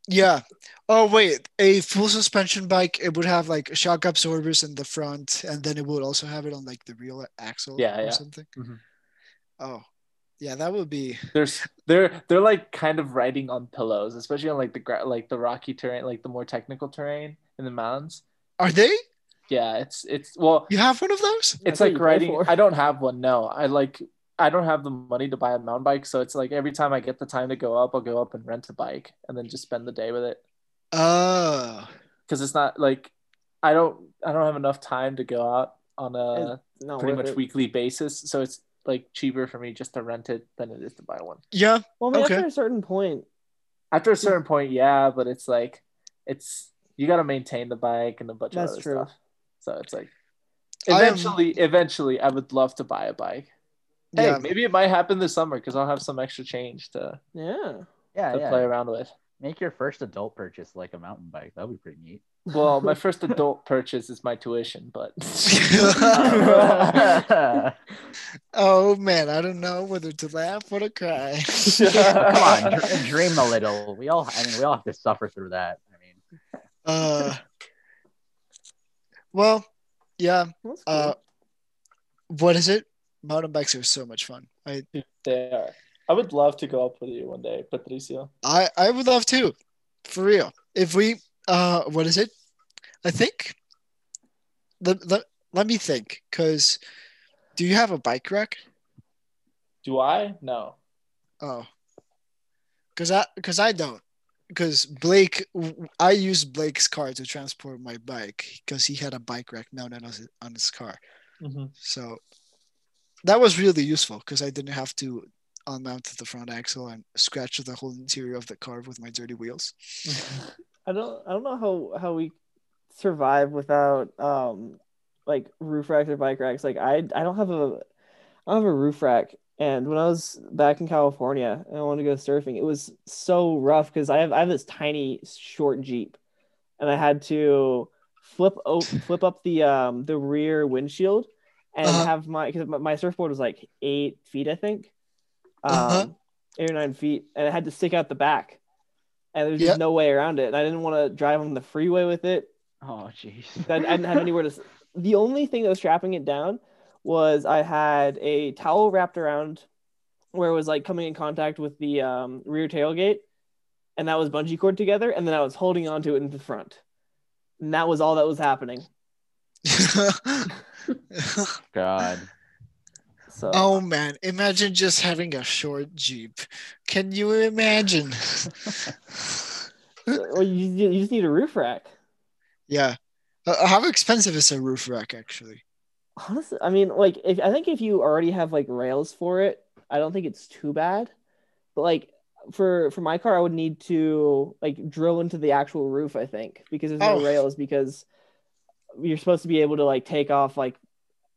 yeah. Oh wait, a full suspension bike it would have like shock absorbers in the front, and then it would also have it on like the real axle Yeah, or yeah. something. Mhm. Oh, yeah, that would be. There's they're they're like kind of riding on pillows, especially on like the gra- like the rocky terrain, like the more technical terrain in the mountains. Are they? Yeah, it's it's well, You have one of those? it's That's like riding. I don't have one. No, I like I don't have the money to buy a mountain bike, so it's like every time I get the time to go up, I'll go up and rent a bike and then just spend the day with it. Oh, Because it's not like I don't I don't have enough time to go out on a It's not pretty much it. weekly basis, so it's like cheaper for me just to rent it than it is to buy one. yeah. Well, I mean, Okay. after a certain point, After a certain point, yeah, but it's like it's you got to maintain the bike and a bunch That's of other true. stuff. So it's like I am- eventually, eventually, I would love to buy a bike. Hey, Yeah. maybe it might happen this summer because I'll have some extra change to, yeah. Yeah, to yeah. play around with. Make your first adult purchase like a mountain bike. That would be pretty neat. Well, my first adult purchase is my tuition, but oh man, I don't know whether to laugh or to cry. Come on, dr- dream a little. We all, I mean, we all have to suffer through that. I mean, Uh, well, yeah. Cool. Uh, what is it? Mountain bikes are so much fun. I they are. I would love to go up with you one day, Patricio. I I would love to, for real. If we uh, what is it? I think. Let, let, let me think, cause do you have a bike rack? Do I? No. Oh, cause I cause I don't. Because Blake, I used Blake's car to transport my bike because he had a bike rack mounted on his, on his car. Mm-hmm. So that was really useful because I didn't have to unmount the front axle and scratch the whole interior of the car with my dirty wheels. I don't I don't know how how we survive without um like roof racks or bike racks. Like I I don't have a I don't have a roof rack. And when I was back in California and I wanted to go surfing, it was so rough because I have I have this tiny short Jeep, and I had to flip o- flip up the um the rear windshield and Uh-huh. have my because my, my surfboard was like eight feet I think, um Uh-huh. eight or nine feet, and it had to stick out the back, and there's Yeah. just no way around it. And I didn't want to drive on the freeway with it. oh jeez. I, I didn't have anywhere to. The only thing that was strapping it down was I had a towel wrapped around where it was like coming in contact with the um, rear tailgate, and that was bungee cord together, and then I was holding onto it in the front, and that was all that was happening. God. So oh man, imagine just having a short Jeep. Can you imagine? well, you, you just need a roof rack. yeah. Uh, how expensive is a roof rack actually? Honestly, I mean, like if I think if you already have like rails for it, I don't think it's too bad. But like for for my car, I would need to like drill into the actual roof. I think because there's no Oh. rails because you're supposed to be able to like take off like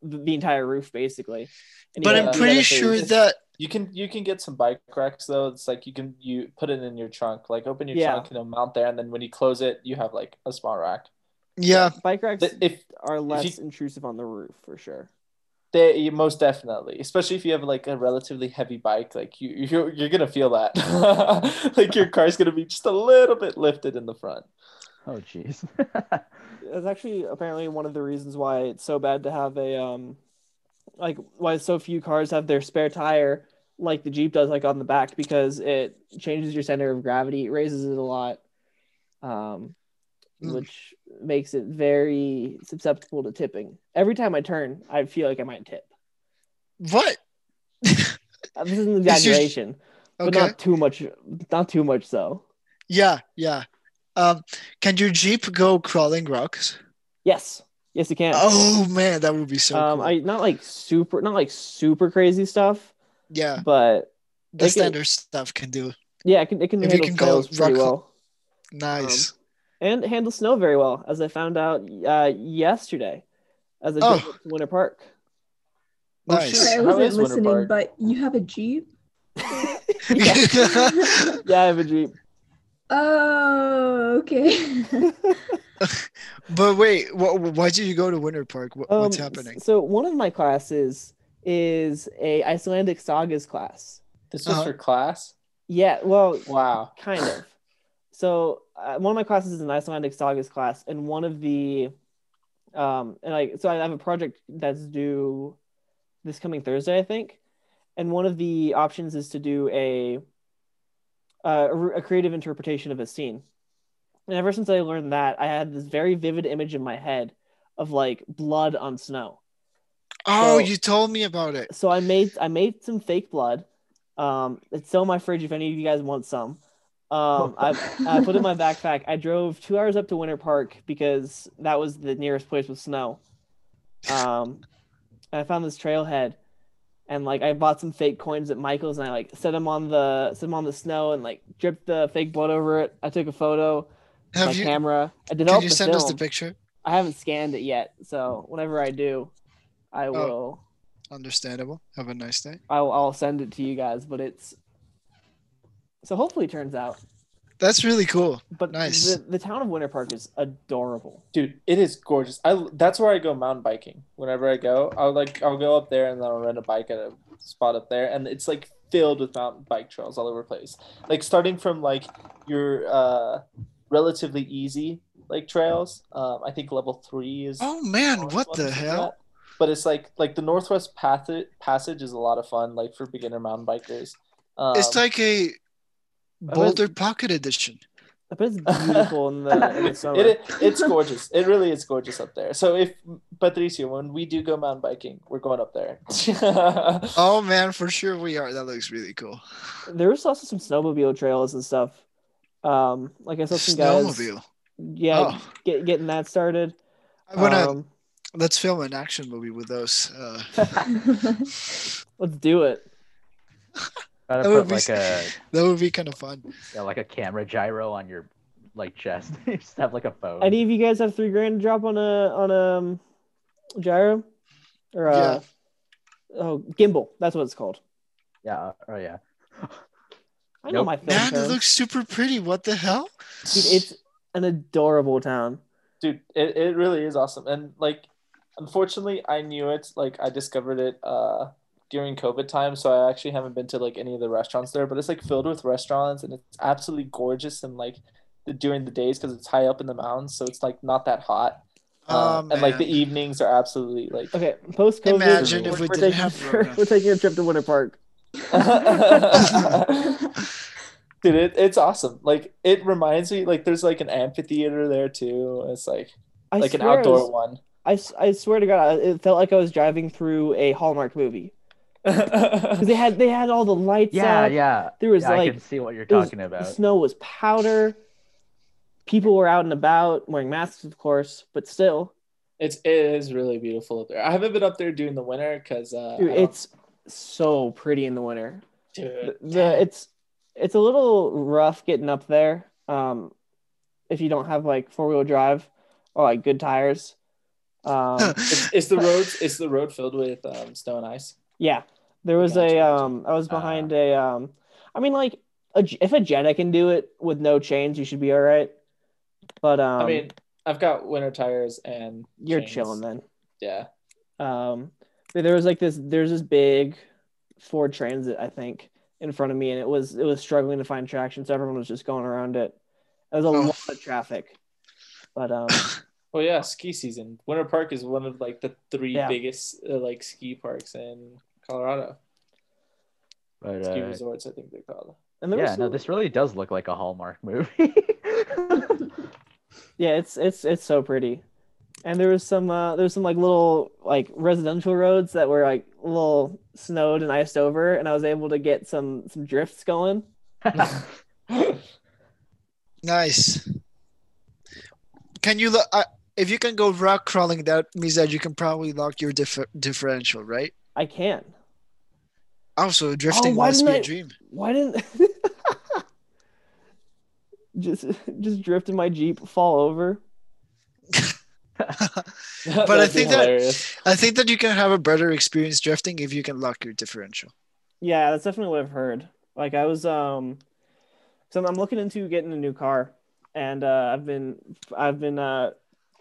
the, the entire roof basically. And But I'm pretty that if sure that You can you can get some bike racks though. It's like you can you put it in your trunk, like open your Yeah. trunk and it'll mount there, and then when you close it, you have like a small rack. yeah, bike racks Th- If are less you- intrusive on the roof for sure. they most definitely, especially if you have like a relatively heavy bike, like you you're, you're gonna feel that, like your car's gonna be just a little bit lifted in the front. Oh jeez. That's actually apparently one of the reasons why it's so bad to have a um like why so few cars have their spare tire like the Jeep does like on the back because it changes your center of gravity, it raises it a lot. Um Mm. which makes it very susceptible to tipping. Every time I turn, I feel like I might tip. what? Uh, This is an exaggeration, but not too much. Not too much so. Yeah, yeah. Um, can your Jeep go crawling rocks? Yes, yes, you can. Oh man, that would be so um, cool. I not like super, not like super crazy stuff, yeah, but the it can- standard stuff can do. yeah, it can it can If handle can go trails pretty rock- well Nice. and handle snow very well, as I found out uh, yesterday, as I Oh. drove to Winter Park. Nice. shoot. Sorry, I wasn't listening, Park? but you have a Jeep? yeah, yeah, I have a Jeep. Oh, okay. but wait, wh- why did you go to Winter Park? What, what's Um, happening? So one of my classes is a Icelandic sagas class. This was Uh-huh. for class. Yeah, well, Wow. kind of. So uh, one of my classes is an Icelandic sagas class, and one of the, um, and like so I have a project that's due this coming Thursday, I think, and one of the options is to do a, uh, a, a creative interpretation of a scene. And ever since I learned that, I had this very vivid image in my head of like blood on snow. oh, so- you told me about it. So I made I made some fake blood. Um, it's still in my fridge if any of you guys want some. Um, I, I put it in my backpack. I drove two hours up to Winter Park because that was the nearest place with snow. Um, I found this trailhead, and like I bought some fake coins at Michael's, and I like set them on the set them on the snow and like dripped the fake blood over it. I took a photo with my you? camera. I Can developed you send us the picture? I haven't scanned it yet, so whenever I do, I oh. will. Understandable. Have a nice day. I'll, I'll send it to you guys, but it's so hopefully it turns out. That's really cool. But Nice. the, the town of Winter Park is adorable. Dude, it is gorgeous. I that's where I go mountain biking. Whenever I go, I'll like I'll go up there and then I'll rent a bike at a spot up there, and it's like filled with mountain bike trails all over the place. Like starting from like your uh relatively easy like trails. Um, I think level three is. Oh man, what the hell? that. But it's like like the Northwest Passage Passage is a lot of fun, like for beginner mountain bikers. Um, It's like a Boulder Pocket Edition. I bet it's beautiful in the, in the summer. it, it's gorgeous. It really is gorgeous up there. So if Patricio, when we do go mountain biking, we're going up there. Oh man, for sure we are. That looks really cool. There's also some snowmobile trails and stuff. Um, like I saw some guys, Snowmobile. yeah, Oh. get, getting that started. I wanna Um, let's film an action movie with those. Uh, let's do it. Gotta That would put be like s- a that would be kind of fun. yeah, like a camera gyro on your like chest. you just have like a phone. Any of you guys have three grand to drop on a on a um, gyro or uh, oh gimbal? That's what it's called. Yeah. Oh yeah. I know Nope. my film Man, it looks super pretty. What the hell? Dude, it's an adorable town. Dude, it, it really is awesome. And like unfortunately I knew it, like I discovered it uh during COVID time, so I actually haven't been to like any of the restaurants there, but it's like filled with restaurants and it's absolutely gorgeous and like the, during the days because it's high up in the mountains, so it's like not that hot. Oh, Um, and like the evenings are absolutely like Okay, post COVID. Imagine we're, if we we're didn't taking, have we're, taking a trip to Winter Park. Dude, it, it's awesome. Like it reminds me, like there's like an amphitheater there too. It's like I like an outdoor was- one. I swear to God, it felt like I was driving through a Hallmark movie because they had they had all the lights out. Yeah, up. yeah. There was yeah, I can see what you're it was- talking the about. snow was powder. People were out and about wearing masks, of course, but still, it's it is really beautiful up there. I haven't been up there during the winter because uh, dude, it's so pretty in the winter. dude, The, the it's it's a little rough getting up there. Um, if you don't have like four wheel drive or like good tires. Um, Is, is the road is the road filled with um, snow and ice? Yeah, there was Gotcha, a gotcha. um. I was behind a um. I mean, like, a, J- if a Jetta can do it with no chains, you should be all right. But um, I mean, I've got winter tires and you're chains. chilling then. Yeah, Um, but there was like this. There's this big Ford Transit, I think, in front of me, and it was it was struggling to find traction, so everyone was just going around it. There was a Oh. lot of traffic, but um, well, yeah, ski season. Winter Park is one of like the three Yeah. biggest uh, like ski parks in Colorado. But Ski uh, resorts, I think they're called. and there was yeah, no, this really does look like a Hallmark movie. Yeah, it's it's it's so pretty. And there was some uh there was some like little like residential roads that were like a little snowed and iced over, and I was able to get some some drifts going. Nice. Can you look? Uh, if you can go rock crawling, that means that you can probably lock your differ- differential, right? I can. Also, drifting why must be didn't dream. Why didn't just just drift in my jeep, fall over? But I think that- I think that you can have a better experience drifting if you can lock your differential. Yeah, that's definitely what I've heard. Like I was um so I'm looking into getting a new car and uh I've been I've been uh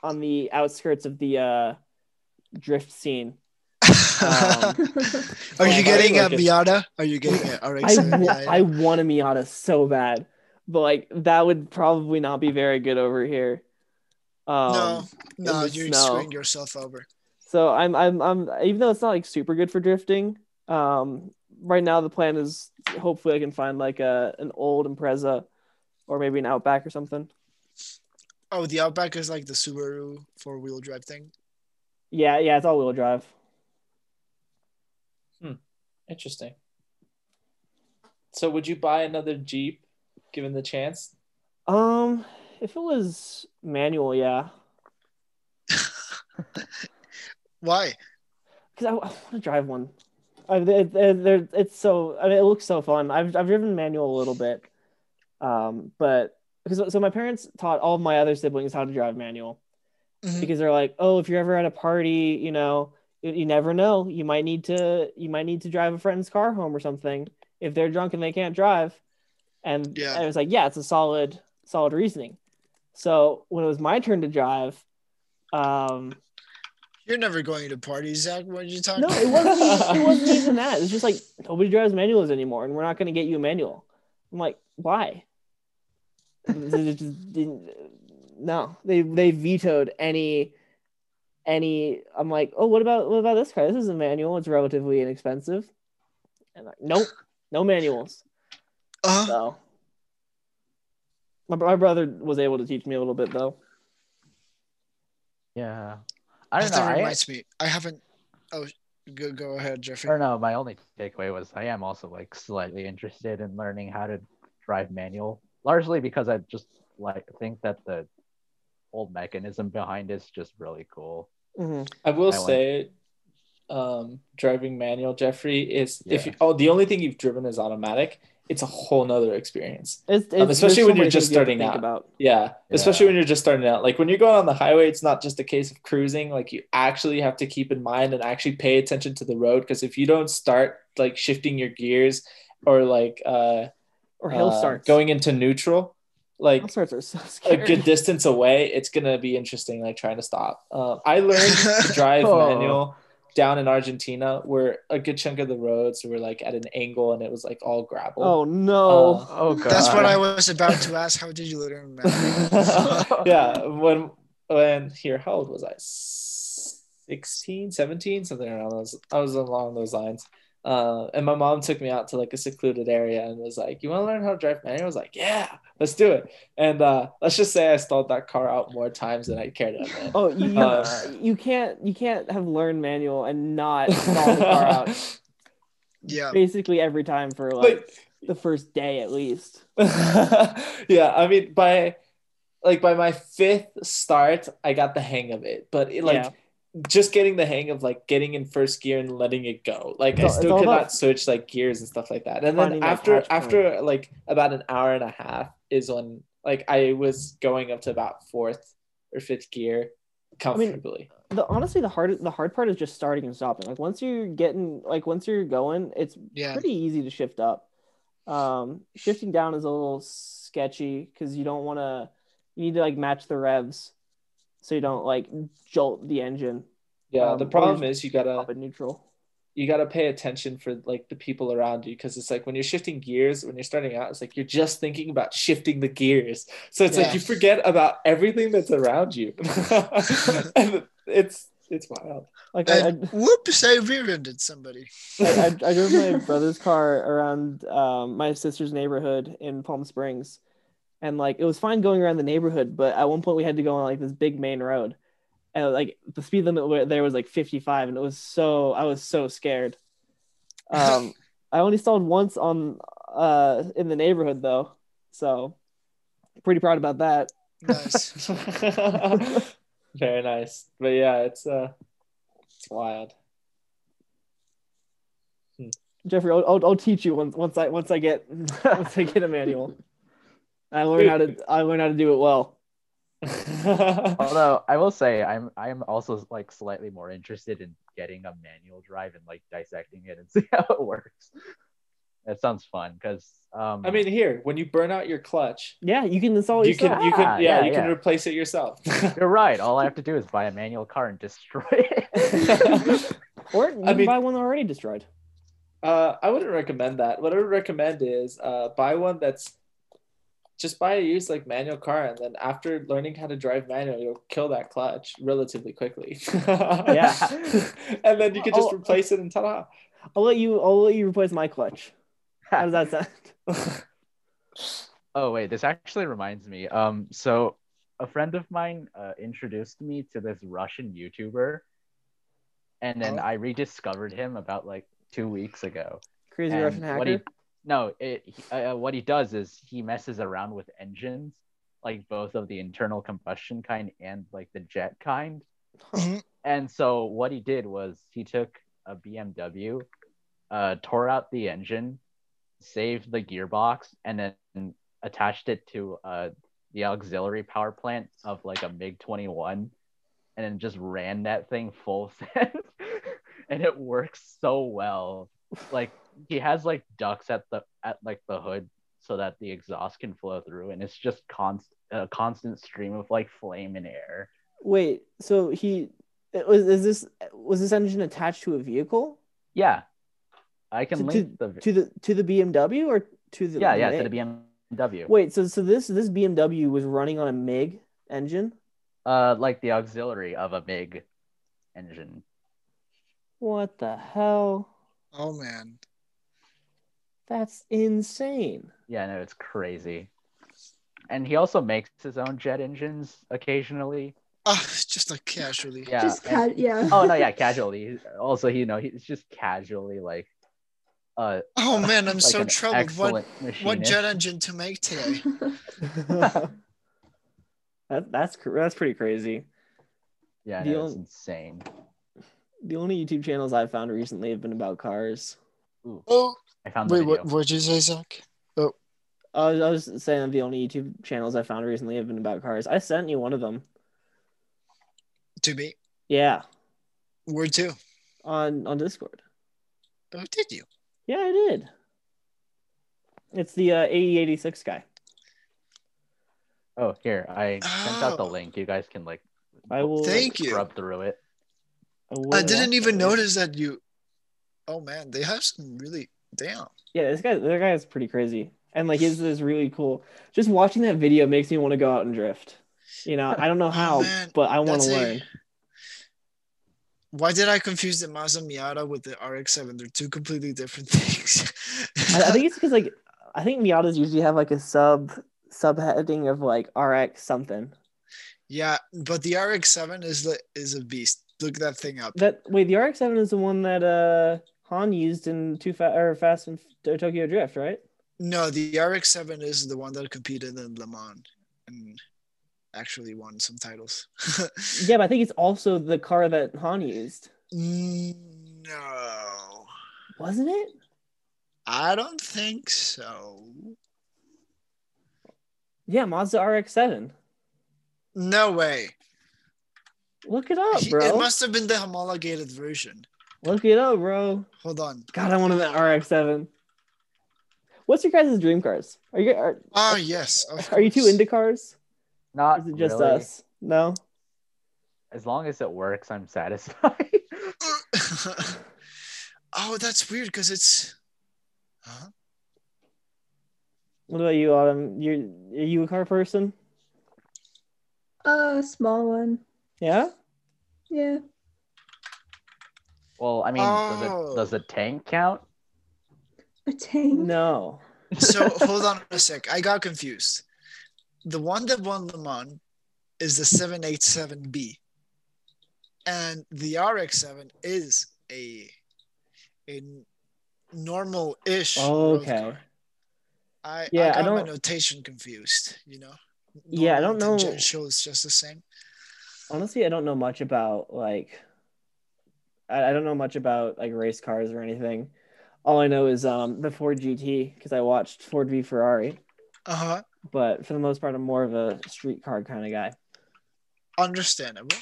on the outskirts of the uh drift scene. Um, Are you getting a. Miata? Are you getting an I, RX? w- I want a Miata so bad, but like that would probably not be very good over here. Um, no, no, the you're snow. screwing yourself over. So I'm I'm I'm even though it's not like super good for drifting, um right now the plan is hopefully I can find like a an old Impreza or maybe an Outback or something. Oh, the Outback is like the Subaru four wheel drive thing. Yeah, yeah, it's all wheel drive. Interesting. So would you buy another Jeep given the chance? Um if it was manual, yeah. Why? Cuz I, I want to drive one. I, they, they, they're, it's so I mean it looks so fun. I've I've driven manual a little bit. Um but because so my parents taught all of my other siblings how to drive manual. Mhm. because they're like, oh, if you're ever at a party, you know, you, never know. You might need to you might need to drive a friend's car home or something if they're drunk and they can't drive. And Yeah. I was like, yeah, it's a solid solid reasoning. So when it was my turn to drive, um, You're never going to parties, Zach. What are you talking no, it wasn't. Even, it wasn't even that. It's just like nobody drives manuals anymore, and we're not going to get you a manual. I'm like, why? They just didn't- no, they they vetoed any any. I'm like, oh, what about what about this car? This is a manual. It's relatively inexpensive. And like, nope, no manuals. Uh, So my, my brother was able to teach me a little bit though. Yeah. I don't that know. I, reminds me. I haven't. Oh, go go ahead, I Jeffrey. don't know. My only takeaway was I am also like slightly interested in learning how to drive manual, largely because I just like think that the whole mechanism behind it's just really cool. Mhm. I will I went- say, um, driving manual, Jeffrey, is if you, oh the only thing you've driven is automatic, it's a whole nother experience. It's, it's Um, especially when so you're just things you starting out. About. Yeah, especially when you're just starting out. Like when you're going on the highway, it's not just a case of cruising. Like you actually have to keep in mind and actually pay attention to the road because if you don't start like shifting your gears or like uh, Or hill uh, starts. going into neutral, like hill are so a good distance away, it's gonna be interesting. Like trying to stop. Um, I learned to drive Oh. manual down in Argentina, where a good chunk of the roads were like at an angle, and it was like all gravel. Oh no! Uh, Oh god. That's what I was about to ask. How did you learn math? yeah, when when here, how old was I? 16, 17, something around those. I was along those lines. Uh, and my mom took me out to like a secluded area and was like, "You want to learn how to drive manual?" I was like, "Yeah, let's do it." And uh, let's just say I stalled that car out more times than I cared to admit. Oh, you you, Uh, you can't you can't have learned manual and not stall the car out yeah. basically every time for like But the first day at least. yeah, I mean by like by my fifth start, I got the hang of it. But it, like Yeah. Just getting the hang of like getting in first gear and letting it go. Like I It's all- still it's all could not switch like gears and stuff like that. And then that after point. after like about an hour and a half is when like I was going up to about fourth or fifth gear comfortably. The honestly the hard the hard part is just starting and stopping. Like once you're getting like once you're going, it's Yeah. pretty easy to shift up. Um, shifting down is a little sketchy because you don't want to. You need to like match the revs, so you don't like jolt the engine yeah, um, the problem is you gotta up in neutral. you got to pay attention for like the people around you because it's like when you're shifting gears when you're starting out it's like you're just thinking about shifting the gears so it's Yeah. like you forget about everything that's around you and it's it's wild Like I, I, And whoops, I rear-ended somebody. I, I, I drove my brother's car around um, my sister's neighborhood in Palm Springs, and like it was fine going around the neighborhood, but at one point we had to go on like this big main road, and like the speed limit there was like 55, and it was so I was so scared. Um, I only stalled once on uh in the neighborhood though, so pretty proud about that. Nice. Very nice. But yeah, it's uh it's wild. Jeffrey, I'll, I'll, I'll teach you once once I once I get once I get a manual. I learn how to I learn how to do it well. Although I will say I'm I'm also like slightly more interested in getting a manual drive and like dissecting it and see how it works. That sounds fun because um I mean, here when you burn out your clutch, Yeah, you can install it you can yourself. you can Ah, yeah, yeah, you can replace it yourself. you're right. All I have to do is buy a manual car and destroy it. or you I can mean- buy one already destroyed. Uh, I wouldn't recommend that. What I would recommend is uh, buy one that's just buy a used like manual car, and then after learning how to drive manual, you'll kill that clutch relatively quickly. Yeah. and then you can just Oh. replace it and ta-da. I'll let you I'll let you replace my clutch. How does that sound? Oh wait, this actually reminds me. Um, so a friend of mine uh, introduced me to this Russian YouTuber, and then Oh. I rediscovered him about like two weeks ago. Crazy And Russian what hacker. he, no, it, he- uh, what he does is he messes around with engines, like both of the internal combustion kind and like the jet kind. Mhm. And so what he did was he took a BMW, uh, tore out the engine, saved the gearbox, and then attached it to uh, the auxiliary power plant of like a MiG 21, and then just ran that thing full send, and it works so well. Like he has like ducts at the at like the hood so that the exhaust can flow through, and it's just const a constant stream of like flame and air. Wait, so he was is this was this engine attached to a vehicle? Yeah, I can To- link the To the to the BMW or to the yeah yeah to the BMW. Wait, so so this this BMW was running on a MiG engine? Uh, like the auxiliary of a MiG engine. What the hell? Oh man. That's insane. Yeah, no, it's crazy. And he also makes his own jet engines occasionally. Ah, just like casually. Yeah. Just and- yeah. oh no, yeah, casually. Also, you know, he's just casually like, uh, Oh man, I'm like so troubled. What excellent what jet engine to make today? that, that's that's pretty crazy. Yeah, the no, it's only- insane. The only YouTube channels I've found recently have been about cars. Oh I found the wait, video. what what'd you say, Zach? I was, I was saying that the only YouTube channels I found recently have been about cars. I sent you one of them. To me? Yeah, Where to? on on Discord. Oh, did you? Yeah, I did. It's the uh, 8086 guy. Oh, here I sent out the Oh. link. You guys can like I will. Thank you. scrub through it. will I didn't even notice that you. Oh man, they have some really damn. Yeah, this guy, that guy is pretty crazy, and like his is really cool. Just watching that video makes me want to go out and drift. You know, I don't know how, man, but I want to a- learn. Why did I confuse the Mazda Miata with the RX-7? They're two completely different things. I, I think it's because like I think Miatas usually have like a sub subheading of like RX something. yeah, but the RX-7 is the is a beast. Look that thing up. That wait, the RX seven is the one that uh Han used in Too Fast or Fast and Tokyo Drift, right? No, the RX-7 is the one that competed in Le Mans and actually won some titles. Yeah, but I think it's also the car that Han used, no, wasn't it? I don't think so. Yeah, Mazda RX seven. No way. Look it up, bro. it must have been the homologated version. Look it up, bro. Hold on. God, I want an RX seven. What's your guys' dream cars? Are you are, Oh yes. of are you too into cars? Or Not is it just really. us? No. As long as it works, I'm satisfied. oh, that's weird because it's. Huh? What about you, Autumn? You're are you a car person? A small one. Yeah. Yeah. Well, I mean, does Oh. it does the tank count? A tank. No. So hold on a sec. I got confused. The one that won Le Mans is the 787B. and the RX-7 is a a normal-ish. Oh, road Okay. I Yeah, I I got my don't- notation confused. You know. Yeah, I don't know- Tangential is just the same. Honestly, I don't know much about like I, I don't know much about like race cars or anything. All I know is um the Ford GT because I watched Ford v Ferrari, Uh huh. but for the most part, I'm more of a street car kind of guy. Understandable.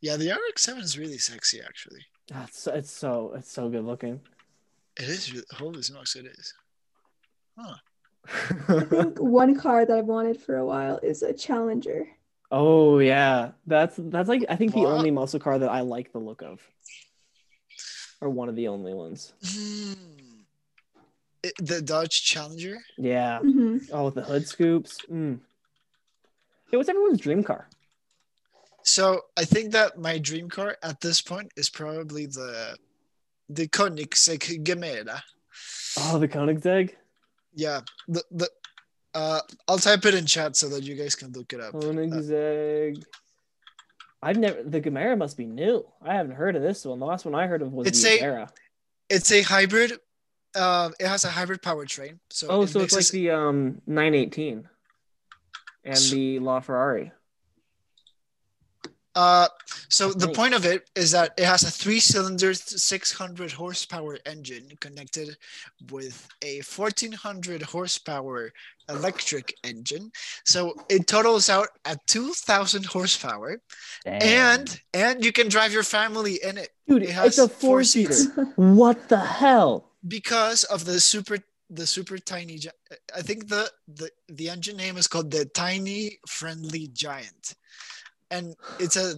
Yeah, the RX-7 is really sexy. Actually, Ah, It's so, it's so it's so good looking. it is. Really, holy smokes, it is. Huh. I think one car that I've wanted for a while is a Challenger. oh yeah, that's that's like I think the only muscle car that I like the look of, or one of the only ones. It- the Dodge Challenger. Yeah. hmm Oh, with the hood scoops. Mm. Hey, what's everyone's dream car? So I think that my dream car at this point is probably the the Koenigsegg Gemera. Oh, the Koenigsegg. Yeah, the the uh, I'll type it in chat so that you guys can look it up. Koenigsegg. I've never. The Gamera must be new. I haven't heard of this one. The last one I heard of was It's the a- Agera. It's a hybrid. Um, it has a hybrid powertrain. So Oh, it so it's like the um 918 and So- the LaFerrari. Uh, so the point of it is that it has a three-cylinder, 600 horsepower engine connected with a 1400 horsepower electric engine. So it totals out at 2,000 horsepower, Damn. and and you can drive your family in it Dude, It it's a four four seater. seats. what the hell? because of the super the super tiny. I think the the the engine name is called the Tiny Friendly Giant. And it's a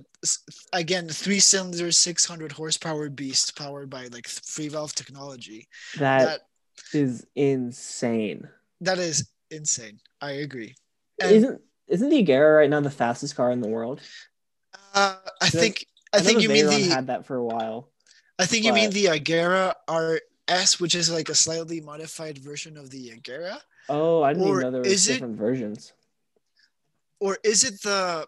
again three cylinder 600 horsepower beast powered by like free valve technology. That that is insane. that is insane. I agree. And Isn't isn't the Agera right now the fastest car in the world? uh, I think I know think you mean the had that for a while. I think you mean the Agera RS, which is like a slightly modified version of the Agera, Oh, I didn't Or even know there was is it- different versions. or is it the?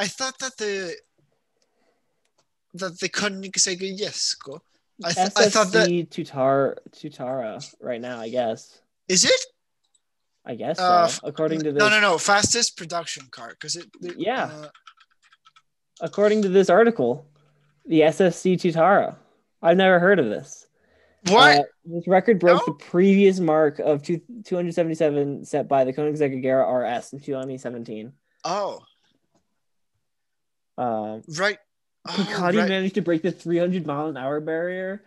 I thought that the that the Koenigsegg Jesko. I, th- I thought that Tutar Tuatara right now, I guess. is it. I guess Uh, so. According to this No, no, no. Fastest production car because it. it- Yeah. uh, according to this article, the SSC Tuatara. I've never heard of this. what? Uh, this record broke No? the previous mark of two, 277 set by the Koenigsegg Agera RS in 2017. oh, Um, right. Oh, Bugatti right. managed to break the 300 mile an hour barrier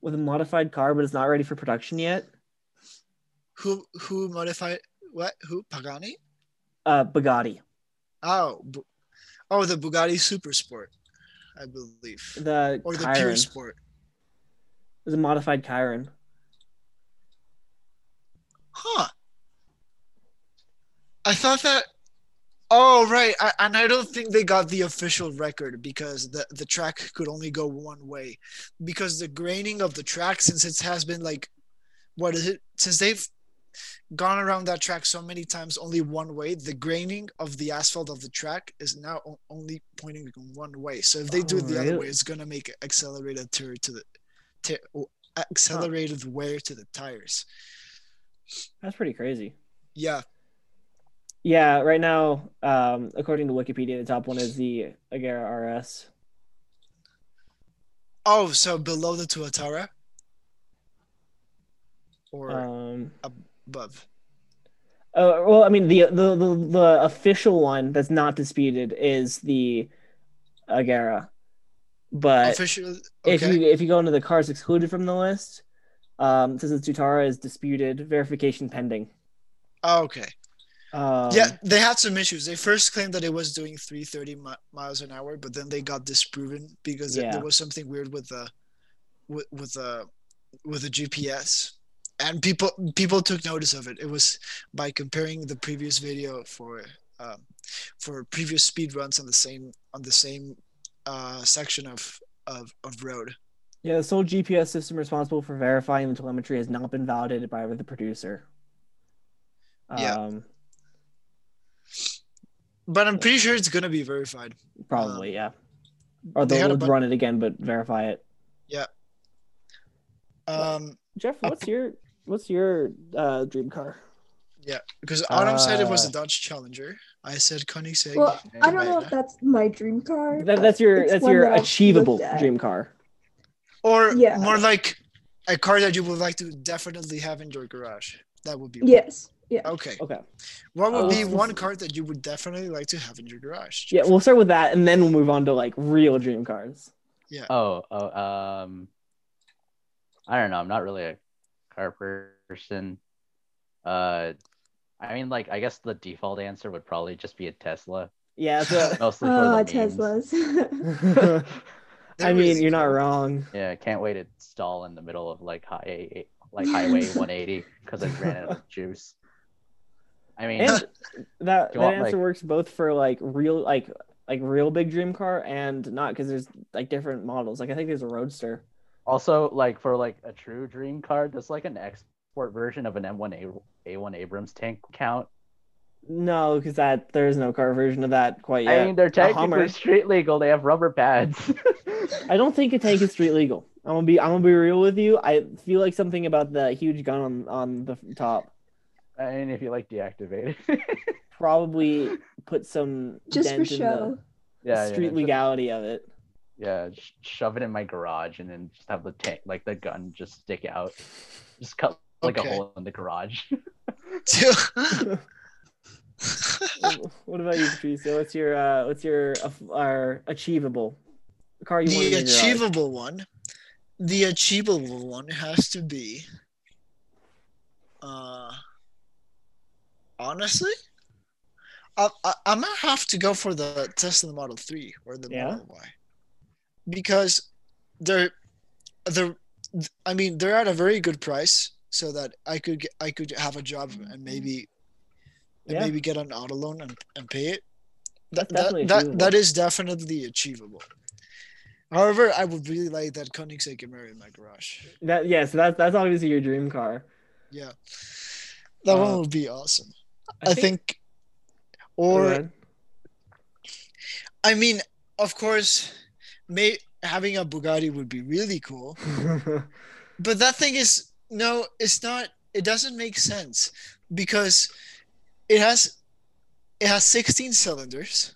with a modified car, but it's not ready for production yet. Who who modified what? Who Pagani? Uh, Bugatti, Oh, Bu- oh, the Bugatti Super Sport, I believe, the or the Pure Chiron. Sport. It was a modified Chiron. Huh. I thought that. Oh right, I, and I don't think they got the official record because the the track could only go one way, because the graining of the track since it has been like, what is it? Since they've gone around that track so many times only one way, the graining of the asphalt of the track is now o- only pointing one way. So if they do Oh, it the oh, other way, it's gonna make accelerated tear to the, tear, oh, accelerated wear to the tires. That's pretty crazy. Yeah. Yeah, right now, um, according to Wikipedia, the top one is the Agera RS. Oh, so below the Tuatara? Or Um, above? oh, well, I mean, the, the the the official one that's not disputed is the Agera, but Official. if you if you go into the cars excluded from the list, um, says the Tuatara is disputed, verification pending. oh, okay. Um, yeah, they had some issues. They first claimed that it was doing 330 mi- miles an hour, but then they got disproven because there- Yeah. there was something weird with the with with the with the GPS. And people people took notice of it. It was by comparing the previous video for um, for previous speed runs on the same on the same uh, section of, of of road. yeah. The sole GPS system responsible for verifying the telemetry has not been validated by the producer. Yeah. Um, But I'm pretty sure it's gonna be verified. Probably, yeah. or They they'll had a bu- run it again but verify it. Yeah. Um, Jeff, A what's your what's your uh, dream car? yeah, because Autumn said it was Uh, a Dodge Challenger. I said Koenigsegg. Well, I don't know if that's my dream car. That, that's your that's your that achievable dream car. or Yeah. more like a car that you would like to definitely have in your garage. That would be one. Yes. Yeah. Okay. Okay. What would Uh, be one car that you would definitely like to have in your garage? Yeah, we'll start with that, and then we'll move on to like real dream cars. Oh, oh, um, I don't know. I'm not really a car person. Uh, I mean, like, I guess the default answer would probably just be a Tesla, Yeah, it's mostly for the. Teslas. I mean, you're not wrong. Yeah, can't wait to stall in the middle of like high, like Highway 180 because I ran out of juice. I mean, And that that want, answer like- works both for like real like like real big dream car and not because there's like different models. Like I think there's a roadster. also like for like a true dream car, does like an export version of an M1 A A1 Abrams tank count? No, because that there is no car version of that quite yet. I mean, they're technically street legal. They have rubber pads. I don't think a tank is street legal. I'm gonna be I'm gonna be real with you. I feel like something about the huge gun on on the top I mean, if you like deactivate it. probably put some Just for dent in show. the yeah, street yeah, legality of it. yeah, sh- shove it in my garage and then just have the tank, like the gun, just stick out, just cut like Okay. a hole in the garage. what about you, Patrice? What's your uh what's your uh, our achievable car you want in the your achievable one. The achievable one has to be. Uh, honestly, I, I I'm gonna have to go for the Tesla Model Three or the Yeah? Model Y, because they're they're I mean they're at a very good price, so that I could get, I could have a job and maybe and maybe get an auto loan and, and pay it. That, that, that, that is definitely achievable. However, I would really like that Koenigsegg Gemera in my garage. That yeah, so that's that's obviously your dream car. Yeah, that Uh, one would be awesome. I, think, or Go. I mean, of course, may having a Bugatti would be really cool. But that thing is no, it's not. It doesn't make sense because it has it has 16 cylinders.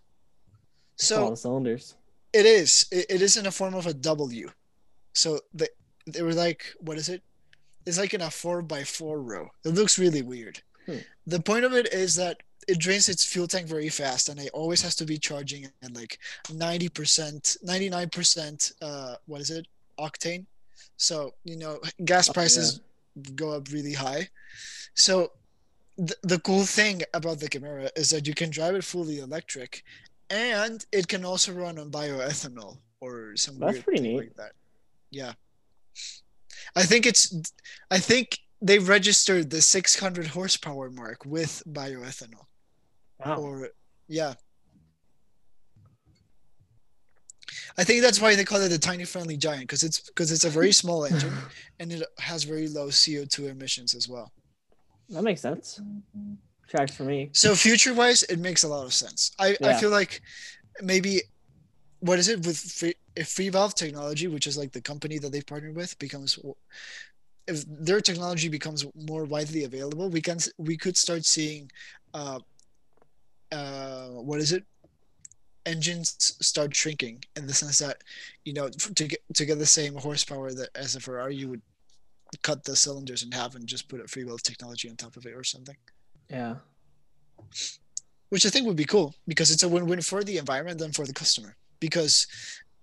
It's a lot So cylinders. it is. It, it is in a form of a W. So they they were like, what is it? It's like in a four by four row. It looks really weird. The point of it is that it drains its fuel tank very fast, and it always has to be charging at like ninety percent, ninety nine percent. Uh, what is it? Octane. So you know, gas Oh, prices go up really high. So the, the cool thing about the Gemera is that you can drive it fully electric and it can also run on bioethanol or some That's weird pretty neat. like that. Yeah. I think it's I think they registered the 600 horsepower mark with bioethanol Wow. or yeah. I think that's why they call it the tiny friendly giant because it's because it's a very small engine and it has very low CO2 emissions as well. That makes sense. Tracks for me. So future wise, it makes a lot of sense. I, I feel like maybe what is it with free, if Free Valve Technology, which is like the company that they've partnered with, becomes if their technology becomes more widely available, we can we could start seeing, uh, uh, what is it? Engines start shrinking in the sense that, you know, to get to get the same horsepower that as a Ferrari, you would cut the cylinders in half and just put a free valve technology on top of it or something Yeah. which I think would be cool because it's a win-win for the environment and for the customer. Because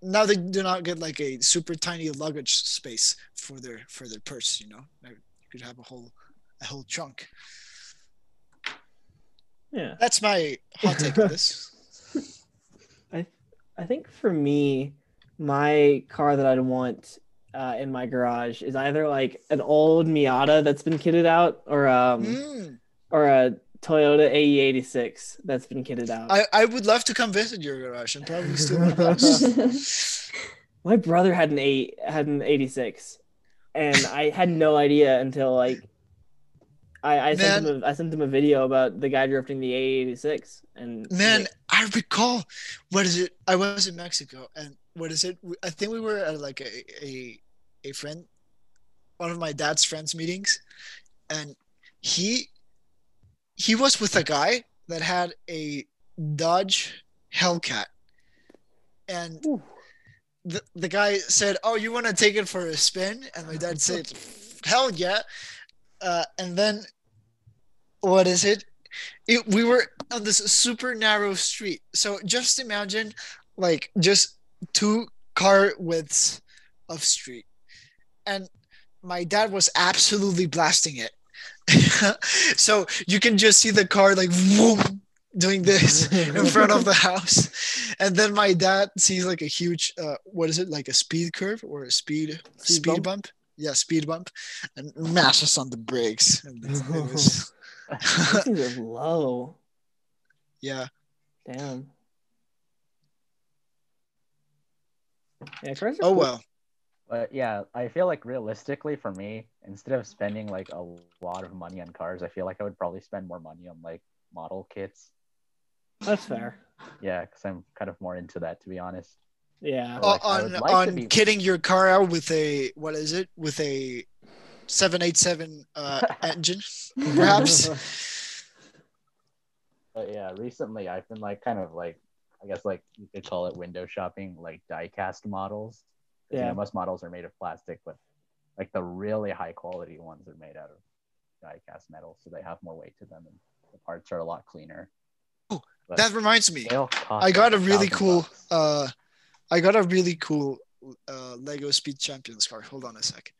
now they do not get like a super tiny luggage space for their for their purse. You know, Now you could have a whole a whole trunk. Yeah. That's my hot take on this. I think for me, my car that I'd want uh, in my garage is either like an old Miata that's been kitted out, or um, Mm. or a Toyota AE86 that's been kitted out. I, I would love to come visit your garage and probably steal my house. My brother had an eight had an 86, and I had no idea until like I, I sent him a, I sent him a video about the guy drifting the A86, and Man, I recall what is it? I was in Mexico and what is it? I think we were at like a a, a friend, one of my dad's friends meetings, and he he was with a guy that had a Dodge Hellcat, and Ooh. the the guy said, "Oh, you want to take it for a spin?" And my dad said, "Hell yeah!" Uh, and then what is it? it? We were on this super narrow street, so just imagine like just two car widths of street, and my dad was absolutely blasting it. so you can just see the car like doing this in front of the house and then my dad sees like a huge uh, what is it like a speed curve or a speed Speed speed, bump? bump? yeah speed bump and mashes on the brakes and it, was low. yeah Damn. Yeah, cars oh cool. well But yeah, I feel like realistically for me, instead of spending like a lot of money on cars, I feel like I would probably spend more money on like model kits. That's fair. Yeah, because I'm kind of more into that to be honest. Yeah. Like, I on like on be- kitting your car out with a what is it with a 787 uh, engine perhaps But yeah, recently I've been like kind of like I guess like you could call it window shopping, like die-cast models. 'Cause, You Yeah. know, most models are made of plastic, but like the really high quality ones are made out of die-cast metal, so they have more weight to them, and the parts are a lot cleaner. Oh, that reminds me they all cost I got a really cool bucks. uh I got a really cool uh Lego Speed Champions car. Hold on a sec.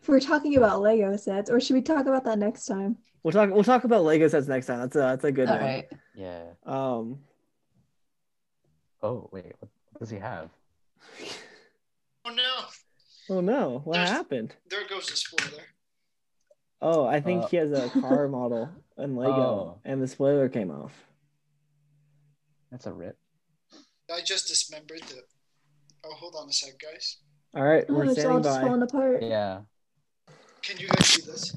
if we're talking about Lego sets, or should we talk about that next time? We'll talk. We'll talk about Lego sets next time. That's a that's a good All one. right. yeah. Um. Oh wait, what does he have? Oh no, Oh no! What There's- happened? there goes the spoiler. Oh, I think Uh, he has a car model in Lego, Oh. and the spoiler came off. That's a rip. I just dismembered the. Oh, hold on a sec, guys. All right, Oh, we're it's all standing just by. falling apart. Yeah. Can you guys see this?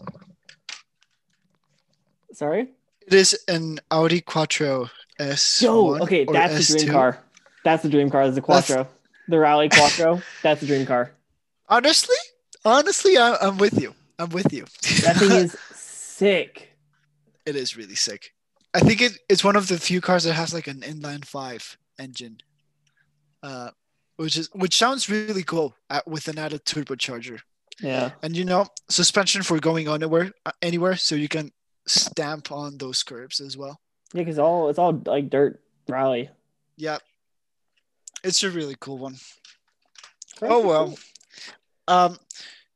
Sorry. It is an Audi Quattro S. Yo, okay, that's the dream car. That's the dream car. Is the That's- Quattro, the Rally Quattro. that's the dream car. Honestly, honestly, I, I'm with you. I'm with you. That thing is sick. it is really sick. I think it, it's one of the few cars that has like an inline five engine, uh, which is which sounds really cool uh, with an added turbocharger. Yeah. And you know, suspension for going anywhere, uh, anywhere, so you can stamp on those curbs as well. Yeah, because all it's all like dirt rally. Yeah, it's a really cool one. Cars Oh are well. cool. Um,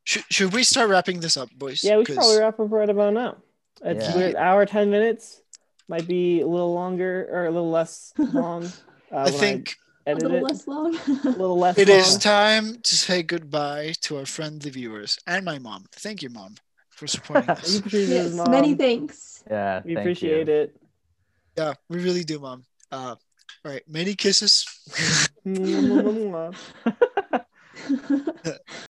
should should we start wrapping this up, boys? Yeah, we should 'Cause- probably wrap up right about now. It's Yeah. we're hour ten minutes. Might be a little longer or a little less long. Uh, I think A little it. less long. a little less. it is long. time to say goodbye to our friendly viewers and my mom. Thank you, mom, for supporting us. yes, Mom. many thanks. Yeah. We thank appreciate you. it. yeah, we really do, mom. Uh, all right, many kisses.